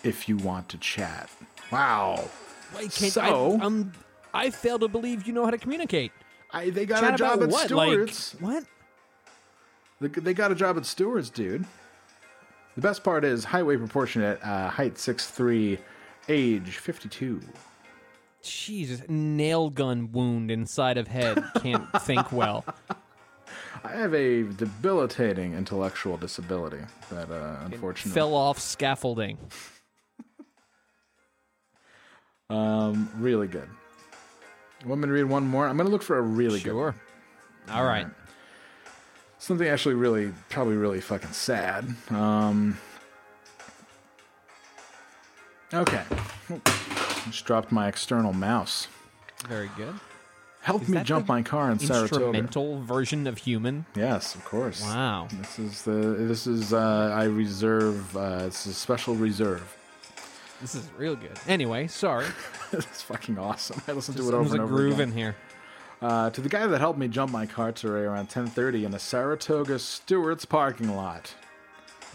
If you want to chat. Wow. Wait, can't So- I, um, I fail to believe you know how to communicate. I, they got Chat a job at what? Stewart's. Like what? They, they got a job at Stewart's, dude. The best part is height, weight proportionate, uh, height 6'3, age 52. Jesus, nail gun wound inside of head. Can't think well. *laughs* I have a debilitating intellectual disability that, uh, unfortunately. Fell off scaffolding. Um, really good. Want me to read one more? I'm going to look for a really good one. Sure. All right. Something actually really, probably really fucking sad. Um, okay. Just dropped my external mouse. Very good. Help Is me jump my car in Saratoga. Instrumental version of human. Yes, of course. Wow. This is the. This is. Uh, I reserve. Uh, it's a special reserve. This is real good. Anyway, sorry. *laughs* it's fucking awesome. I listened to it There's over and a groove again. in here. Uh, to the guy that helped me jump my car today around 10:30 in the Saratoga Stewart's parking lot.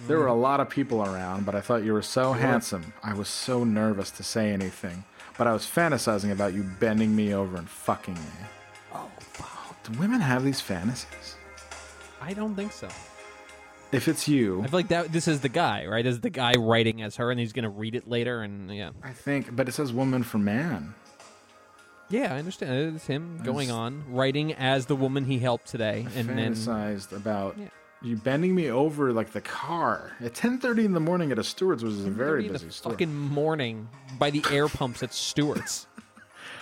There were a Mm. lot of people around, but I thought you were so handsome. I was so nervous to say anything, but I was fantasizing about you bending me over and fucking me. Oh, wow. Do women have these fantasies? I don't think so. If it's you, I feel like that. This is the guy, right? Is the guy writing as her, and he's gonna read it later, and yeah, I think, but it says woman for man. yeah, I understand. It's him going just- on writing as the woman he helped today, and then fantasized about Yeah. You bending me over like the car at 10:30 in the morning at a Stewart's, which is a very in the busy store. fucking morning by the air pumps at Stewart's. *laughs*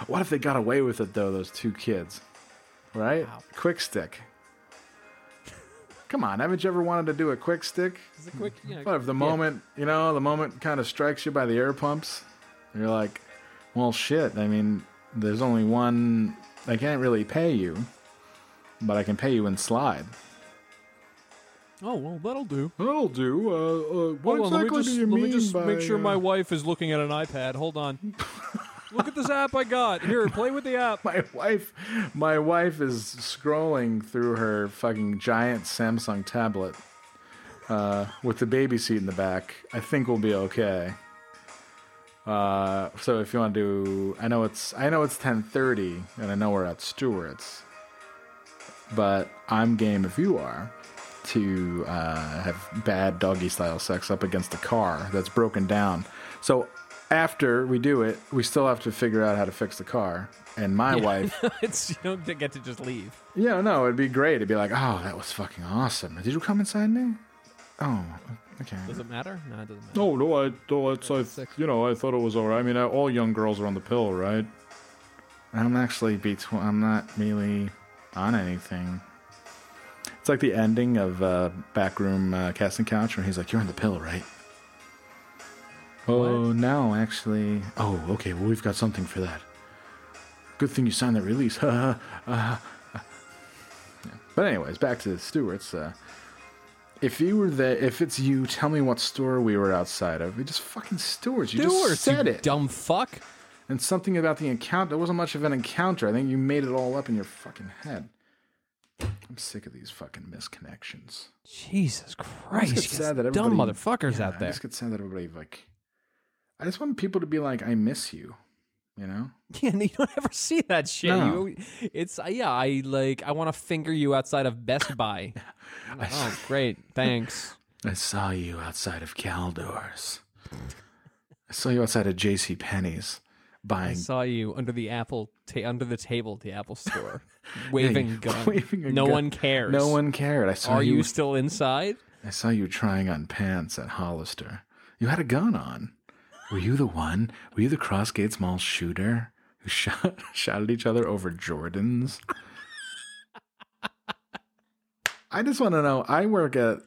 What if they got away with it though? Those two kids, right? Wow. Quick stick. Come on, haven't you ever wanted to do a quick stick? It's a quick, you know, What if the yeah. moment, you know, the moment kind of strikes you by the air pumps? You're like, well, shit. I mean, there's only one I can't really pay you, but I can pay you in slide. Oh well, that'll do. That'll do. Uh, uh, what Hold on, exactly let me just, do you let me mean just by, make sure uh, my wife is looking at an iPad. Hold on. *laughs* Look at this app I got. Here, play with the app. my wife my wife is scrolling through her fucking giant Samsung tablet uh, with the baby seat in the back. I think we'll be okay. Uh, so if you want to do, I know it's I know it's ten thirty, and I know we're at Stewart's, but I'm game if you are to uh, have bad doggy style sex up against a car that's broken down. So after we do it, we still have to figure out how to fix the car. And my wife, *laughs* it's you don't get to just leave. yeah, no, it'd be great. It'd be like, oh, that was fucking awesome. Did you come inside me? Oh, okay. Does it matter? No, it doesn't matter. No, no, I, no, it's, I, you know, I thought it was alright. I mean, uh, all young girls are on the pill, right? I'm actually between. I'm not really on anything. It's like the ending of uh, Backroom uh, Casting Couch, where he's like, "You're on the pill, right?" Oh no, actually. Oh, okay. Well, we've got something for that. Good thing you signed that release. uh, *laughs* yeah. But anyways, back to the Stewarts. Uh, if you were there, if it's you, tell me what store we were outside of. We just fucking Stewarts. You Stewarts, just said you it. dumb fuck. And something about the encounter. There wasn't much of an encounter. I think you made it all up in your fucking head. I'm sick of these fucking misconnections. Jesus I Christ, just get sad that dumb motherfuckers Yeah, out I there. just get sad that everybody like. I just want people to be like, "I miss you," you know. *laughs* Yeah, and you don't ever see that shit. No. You, it's uh, yeah, I like I want to finger you outside of Best Buy. *laughs* oh, great, thanks. I saw you outside of Caldors. I saw you outside of J.C. Penney's I saw you under the Apple ta- under the table at the Apple store, *laughs* waving *laughs* gun. waving no gun. one cares. No one cared. I saw Are you. you still inside? I saw you trying on pants at Hollister. You had a gun on. Were you the one? Were you the Crossgates Mall shooter who *laughs* shot shot at each other over Jordans? I just want to know. I work at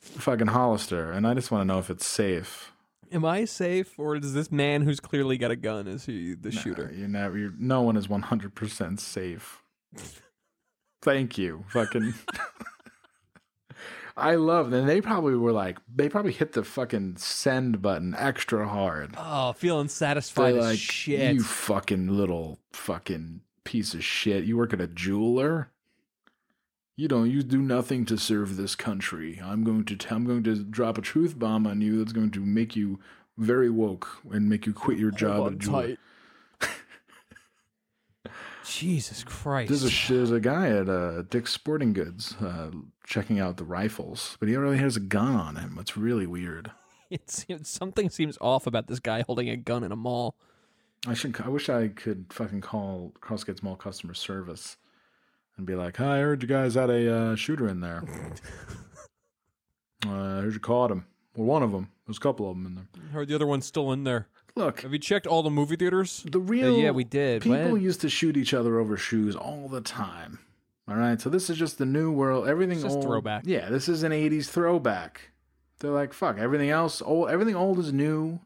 fucking Hollister, and I just want to know if it's safe. Am I safe, or is this man who's clearly got a gun is he the shooter? You never. You're, no one is one hundred percent safe. *laughs* Thank you, fucking. *laughs* I love. And they probably were like, they probably hit the fucking send button extra hard. Oh, feeling They're satisfied as like, shit. you fucking little fucking piece of shit. You work at a jeweler. You don't. You do nothing to serve this country. I'm going to. T- I'm going to drop a truth bomb on you that's going to make you very woke and make you quit your job Hold at a on jeweler. tight. *laughs* Jesus Christ. There's a there's a guy at uh, Dick's Sporting Goods uh, checking out the rifles, but he already has a gun on him. It's really weird. *laughs* it seems, something seems off about this guy holding a gun in a mall. I should. I wish I could fucking call Crossgates Mall customer service and be like, "Hi, I heard you guys had a uh, shooter in there. *laughs* uh, I heard you caught him. Well, one of them. There's a couple of them in there. Heard the other one's still in there. Look, Have you checked all the movie theaters? the real yeah, we did. People What? used to shoot each other over shoes all the time. All right, so this is just the new world. Everything It's just old, throwback. Yeah, this is an '80s throwback. They're like, fuck, everything else old. Everything old is new.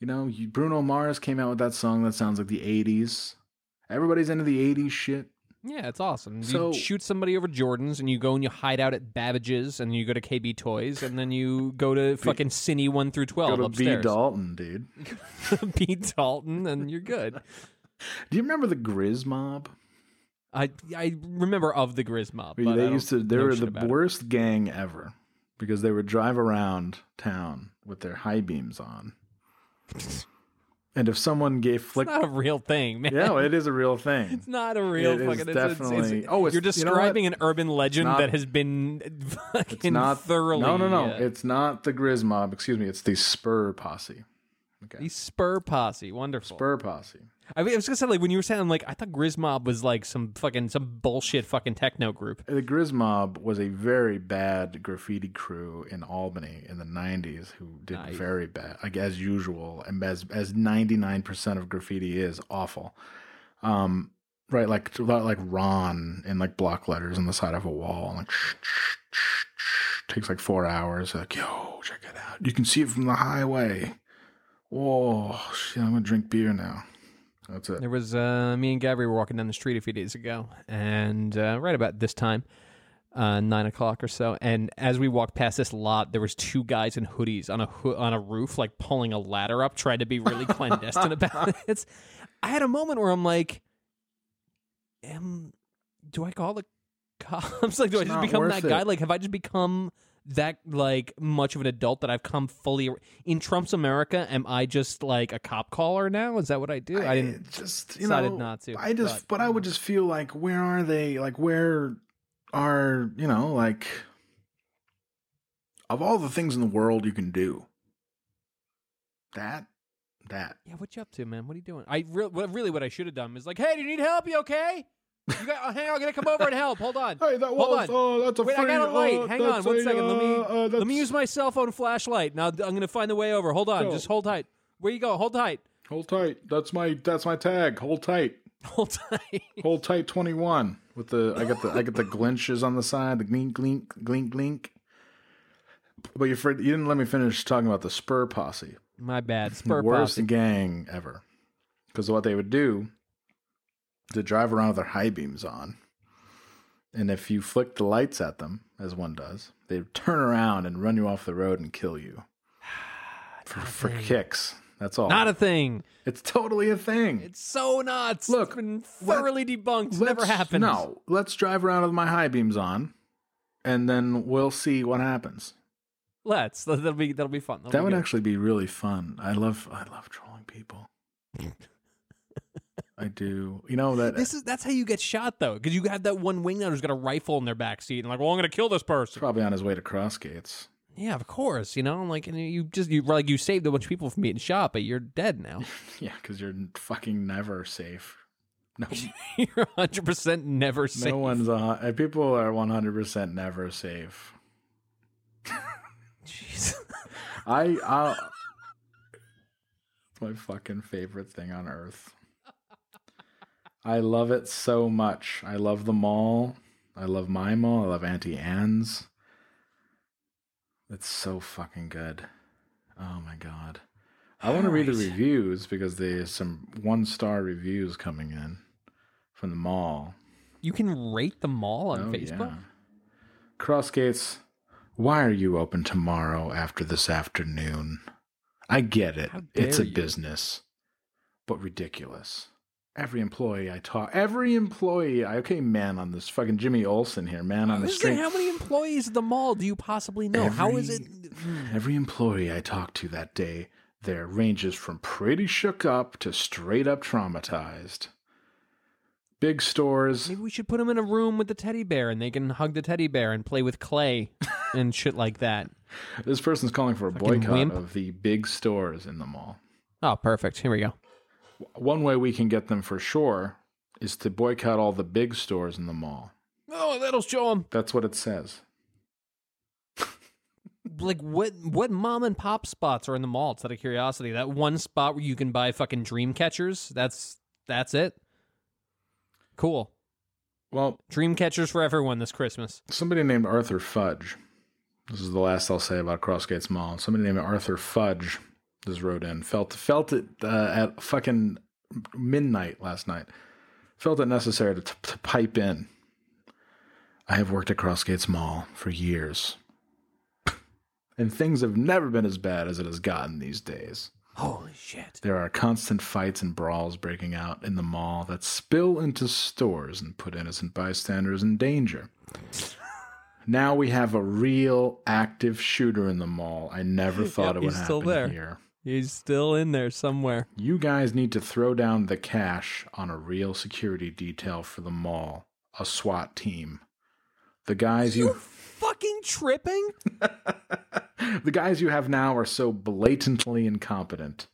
You know, you, Bruno Mars came out with that song that sounds like the '80s. Everybody's into the '80s shit. Yeah, it's awesome. So- you shoot somebody over Jordans, and you go and you hide out at Babbage's, and you go to KB Toys, and then you go to fucking Cine one through twelve Go to B upstairs. Dalton, dude. *laughs* B Dalton, and you're good. *laughs* Do you remember the Grizz Mob? I I remember of the Grizz Mob. they but I used to. They know were shit the about it. worst gang ever because they would drive around town with their high beams on. *laughs* And if someone gave flick, It's not a real thing, man. yeah, it is a real *laughs* thing. It's not a real It fucking. It's, it's- it's, definitely- oh, it's- you're you know describing an urban legend not- that has been fucking *laughs* It's not thoroughly. No, no, no. It's not the Grizz Mob. Excuse me. It's the Spur Posse. Okay. the Spur Posse, wonderful. Spur Posse. I, mean, I was gonna say like when you were saying, I'm like, I thought Grizz Mob was like some fucking some bullshit fucking techno group. The Grizz Mob was a very bad graffiti crew in Albany in the '90s who did Nice. very bad, like as usual, and as as 99% of graffiti is awful. Um, right, like like Ron in like block letters on the side of a wall, like shh, shh, shh, shh. takes like four hours. Like, yo, check it out. You can see it from the highway. Whoa, shit! I'm gonna drink beer now. That's it. There was uh, me and Gabby were walking down the street a few days ago, and uh, right about this time, uh, nine o'clock or so. And as we walked past this lot, there was two guys in hoodies on a ho- on a roof, like pulling a ladder up, trying to be really clandestine about *laughs* it. It's, I had a moment where I'm like, am do I call the cops? *laughs* like, do I just become that guy? Like, have I just become that like much of an adult that I've come fully in Trump's America? Am I just like a cop caller now? Is that what I do? I, didn't. just you decided know not to, I just but- but, I would mm. just feel like where are they? Like where are you know like of all the things in the world you can do that that Yeah, what you up to, man? What are you doing? I re- really what I should have done is like, hey, do you need help? You okay? You got, oh, hang on, I'm gonna come over and help. Hold on. *laughs* Hey, that Hold was on. oh, that's a Wait, I got a light. uh, Hang on, one a, second. Let me uh, uh, let me use my cell phone flashlight. Now I'm gonna find the way over. Hold on, Go. just hold tight. Where you go? Hold tight. Hold tight. That's my that's my tag. Hold tight. *laughs* Hold tight. Hold tight. Twenty one with the I got the I got the glinches on the side. The glink glink glink glink. But you you didn't let me finish talking about the Spur posse. My bad. *laughs* Spur posse. worst posse. gang ever. Because what they would do, to drive around with their high beams on, and if you flick the lights at them, as one does, they'd turn around and run you off the road and kill you *sighs* for, for kicks. That's all. Not a thing. it's totally a thing. It's so nuts. Look, it's been let- thoroughly debunked. Never happened. No, let's drive around with my high beams on, and then we'll see what happens. Let's. That'll be that'll be fun. That'll that be would good. actually be really fun. I love I love trolling people. *laughs* I do. You know that This is that's how you get shot though, because you have that one wingman who's got a rifle in their back seat and like, well, I'm gonna kill this person. probably on his way to Crossgates. Yeah, of course. You know, like, and you just you like you saved a bunch of people from being shot, but you're dead now. *laughs* Yeah, because you're fucking never safe. No, *laughs* you're 100 percent never safe. no one's a, uh, people are one hundred percent never safe. Jeez. I I it's my fucking favorite thing on earth. I love it so much. I love the mall. I love my mall. I love Auntie Anne's. It's so fucking good. Oh my god. I want to read the reviews because there's some one star reviews coming in from the mall. You can rate the mall on Oh, Facebook. yeah. Crossgates, why are you open tomorrow after this afternoon? I get it. It's a you. business, but ridiculous. Every employee I talk, every employee, I okay, man on this fucking Jimmy Olsen here, man on the street. how many employees at the mall do you possibly know? How is it? Every- Every employee I talked to that day there ranges from pretty shook up to straight up traumatized. Big stores, Maybe we should put them in a room with the teddy bear, and they can hug the teddy bear and play with clay *laughs* and shit like that. This person's calling for a Fucking boycott wimp. of the big stores in the mall. Oh, perfect. Here we go. One way we can get them for sure is to boycott all the big stores in the mall. Oh, that'll show them. That's what it says. Like what? What mom and pop spots are in the mall? It's out of curiosity. That one spot where you can buy fucking dream catchers. That's that's it. Cool. Well, Dream catchers for everyone this Christmas. somebody named Arthur Fudge. This is the last I'll say about Crossgates Mall. Somebody named Arthur Fudge just wrote in. Felt felt it uh, at fucking midnight last night. Felt it necessary to, to pipe in. I have worked at Crossgates Mall for years, and things have never been as bad as it has gotten these days. Holy shit. There are constant fights and brawls breaking out in the mall that spill into stores and put innocent bystanders in danger. Now we have a real active shooter in the mall. I never *laughs* thought Yep, it would he's still happen there. here. He's still in there somewhere. You guys need to throw down the cash on a real security detail for the mall, a SWAT team. The guys You you fucking tripping? *laughs* the guys you have now are so blatantly incompetent.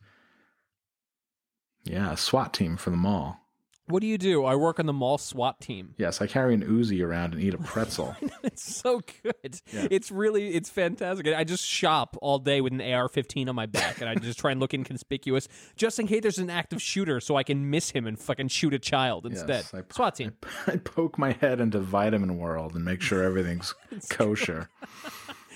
Yeah, a SWAT team for the mall. What do you do? I work on the mall SWAT team. Yes, I carry an Uzi around and eat a *laughs* pretzel. It's so good. Yeah. It's really it's fantastic. I just shop all day with an AR-15 on my back, and I just try and look inconspicuous, just in case there's an active shooter, so I can miss him and fucking shoot a child instead. Yes, I, SWAT team. *laughs* I, poke my head into Vitamin World and make sure everything's *laughs* kosher.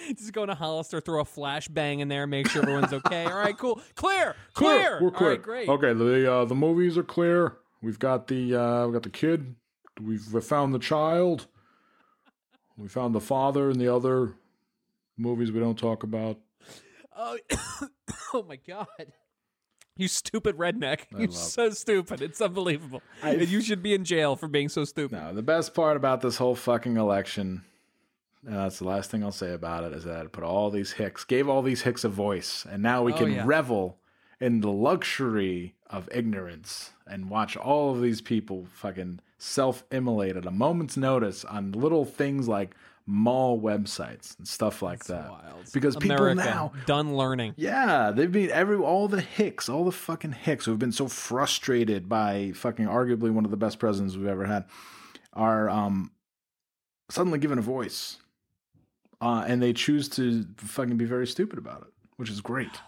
Just go to Hollister, throw a flashbang in there, make sure everyone's okay. All right, cool, clear, clear. We're clear. All right, great. Okay, the uh, the movies are clear. We've got the uh, we got the kid. We've we found the child. We found the father in the other movies we don't talk about. Oh, *coughs* oh my god. You stupid redneck. You're love- so stupid. It's unbelievable. I- And you should be in jail for being so stupid. No, the best part about this whole fucking election, and that's the last thing I'll say about it, is that it put all these hicks, gave all these hicks a voice, and now we Oh, can yeah. revel in the luxury of ignorance and watch all of these people fucking self-immolate at a moment's notice on little things like mall websites and stuff like that. Wild. Because people now done learning. yeah, they've been every all the hicks, all the fucking hicks who've been so frustrated by fucking arguably one of the best presidents we've ever had are um suddenly given a voice. Uh, and they choose to fucking be very stupid about it, which is great,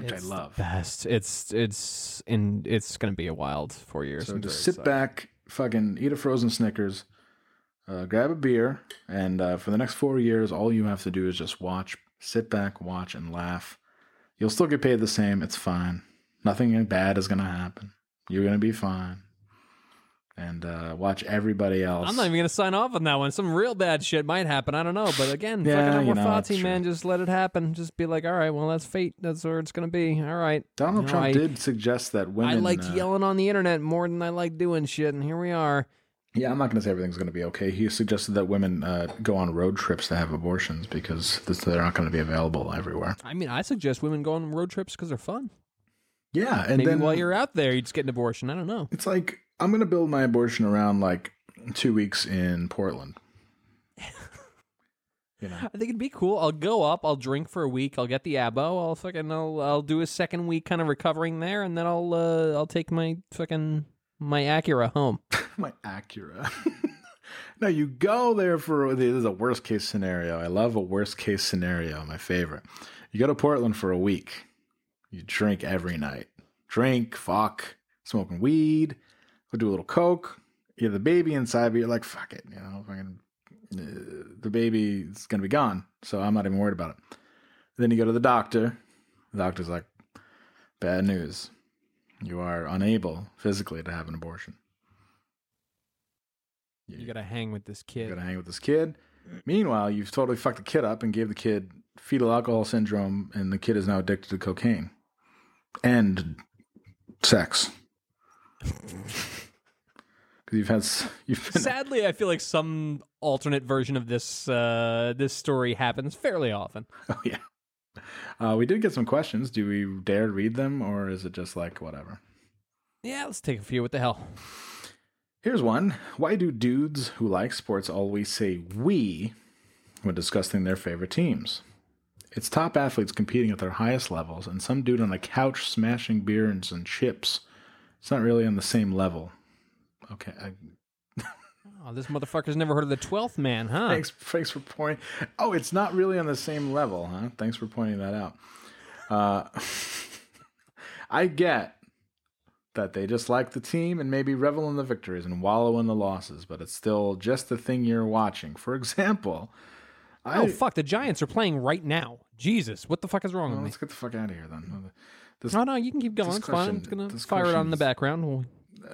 which It's I love. Best. It's it's in. It's gonna be a wild four years. So just sit excited. back, fucking eat a frozen Snickers, uh, grab a beer, and uh, for the next four years, all you have to do is just watch, sit back, watch, and laugh. You'll still get paid the same. It's fine. Nothing bad is gonna happen. You're gonna be fine. And uh, watch everybody else. I'm not even gonna sign off on that one. Some real bad shit might happen. I don't know, but again, Yeah, fucking you know, Fozzie, man. Just let it happen. Just be like, all right, well, that's fate. That's where it's gonna be. All right. Donald You know, Trump I- did suggest that women. I liked uh, yelling on the internet more than I like doing shit, and here we are. Yeah, I'm not going to say everything's going to be okay. He suggested that women uh, go on road trips to have abortions because this, they're not going to be available everywhere. I mean, I suggest women go on road trips because they're fun. Yeah, and Maybe then while you're out there, you just get an abortion. I don't know. It's like I'm gonna build my abortion around like two weeks in Portland. you know, I think it'd be cool. I'll go up. I'll drink for a week. I'll get the abo. I'll fucking. I'll, I'll do a second week kind of recovering there, and then I'll uh, I'll take my fucking my Acura home. *laughs* my Acura. *laughs* no, you go there for this is a worst case scenario. I love a worst case scenario. My favorite. You go to Portland for a week. You drink every night. Drink, fuck, smoking weed. Go do a little coke. You have the baby inside, but you're like, fuck it, you know, fucking, uh, the baby is gonna be gone, so I'm not even worried about it. Then you go to the doctor. The doctor's like, bad news. You are unable physically to have an abortion. You gotta hang with this kid. You gotta hang with this kid. Meanwhile, you've totally fucked the kid up and gave the kid fetal alcohol syndrome, and the kid is now addicted to cocaine and sex. *laughs* Because you've had you've been Sadly, I feel like some alternate version of this uh, this story happens fairly often. *laughs* oh yeah. Uh, we did get some questions. Do we dare read them, or is it just like whatever? Yeah, let's take a few. What the hell? Here's one. Why do dudes who like sports always say we when discussing their favorite teams? It's top athletes competing at their highest levels, and some dude on a couch smashing beers and chips. It's not really on the same level. Okay. I, Oh, this motherfucker's never heard of the Twelfth Man, huh? thanks, thanks for pointing. Oh, it's not really on the same level, huh? Thanks for pointing that out. Uh, *laughs* I get that they just like the team and maybe revel in the victories and wallow in the losses, but it's still just the thing you're watching. For example, I, Oh fuck! The Giants are playing right now. Jesus, what the fuck is wrong Well, with me? let's get the fuck out of here then. This, No, no, you can keep going. It's fine. I'm just gonna fire it on in the background. We'll-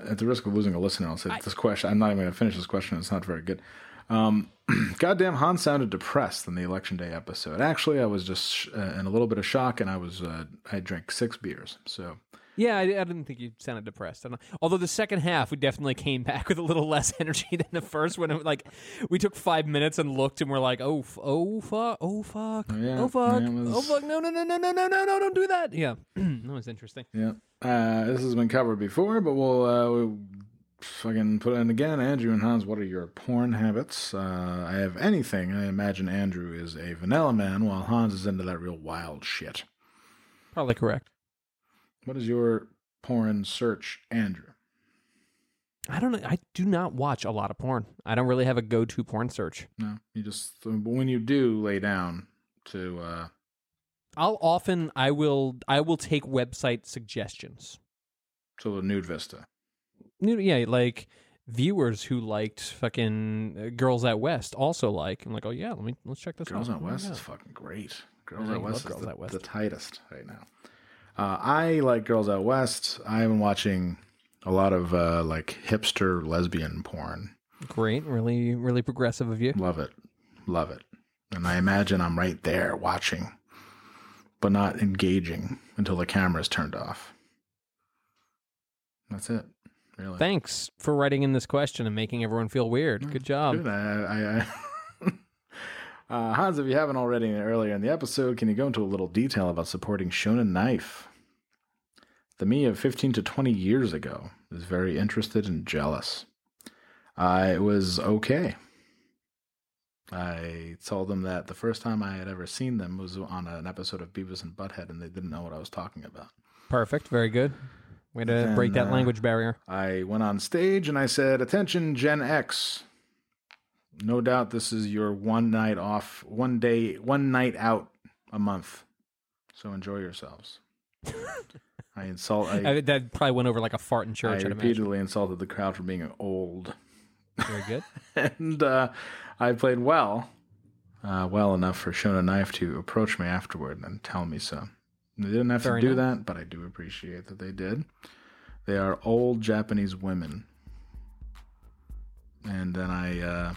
at the risk of losing a listener, I'll say this question. I'm not even going to finish this question. It's not very good. Um, *clears throat* goddamn, Han sounded depressed in the election day episode. Actually, I was just sh- uh, in a little bit of shock, and I was uh, I drank six beers. So Yeah, I, I didn't think you sounded depressed. I don't know. Although the second half, we definitely came back with a little *laughs* less energy than the first one. It, like we took five minutes and looked, and we're like, "Oh, f- oh fuck, oh fuck, Yeah, oh fuck, was- oh fuck, no, no, no, no, no, no, no, no, don't do that." Yeah, *clears throat* that was interesting. yeah, uh, this has been covered before, but we'll, uh, we'll fucking put it in again. Andrew and Hans, what are your porn habits? Uh, I have anything. I imagine Andrew is a vanilla man, while Hans is into that real wild shit. Probably correct. What is your porn search, Andrew? I don't know. I do not watch a lot of porn. I don't really have a go-to porn search. No, you just when you do lay down to uh I'll often I will I will take website suggestions. to the nude vista. Nude, Yeah, like viewers who liked fucking uh, Girls Out West also like. I'm like, oh yeah, let me let's check this Girls out. Out Oh my West is fucking great. Girls Out love West is Girls the, Out West. the tightest right now. Uh, I like Girls Out West. I've been watching a lot of uh, like hipster lesbian porn. great, really, really progressive of you. Love it. Love it. And I imagine I'm right there watching, but not engaging until the camera's turned off. That's it. Really. Thanks for writing in this question and making everyone feel weird. Good job. Good. I, I, I *laughs* uh, Hans, if you haven't already earlier in the episode, can you go into a little detail about supporting Shonen Knife? The me of 15 to 20 years ago is very interested and jealous. I was okay. I told them that the first time I had ever seen them was on an episode of Beavis and Butthead, and they didn't know what I was talking about. Perfect. Very good. Way to Then, break that uh, language barrier. I went on stage and I said, Attention, Gen X. No doubt this is your one night off, one day, one night out a month. So enjoy yourselves. I insult, I, *laughs* I, that probably went over like a fart in I church. I'd imagine. repeatedly insulted the crowd for being old. Very good. *laughs* and uh, I played well, uh, well enough for Shonen Knife to approach me afterward and tell me so. They didn't have Very to do that, but I do appreciate that they did. They are old Japanese women. And then I, uh,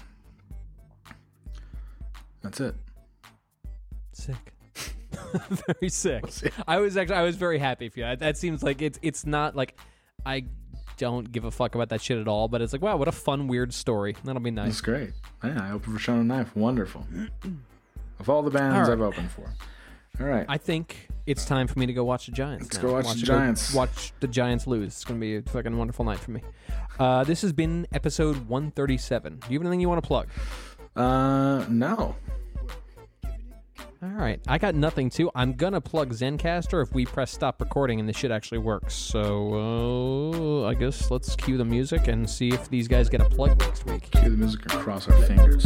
that's it. Sick. *laughs* *laughs* very sick. I was actually I was very happy for you. That seems like it's it's not like I don't give a fuck about that shit at all, but it's like wow, what a fun weird story. That'll be nice. That's great. Yeah, I opened for Shonen Knife. Wonderful. *clears throat* of all the bands All right. I've opened for. All right. I think it's time for me to go watch the Giants. Let's now. go watch the Giants. watch the Giants lose. It's gonna be a fucking wonderful night for me. Uh, this has been episode 137. Do you have anything you want to plug? Uh, no. All right, I got nothing too. I'm gonna plug Zencastr if we press stop recording and the shit actually works. So uh, I guess let's cue the music and see if these guys get a plug next week. Cue the music and cross our fingers.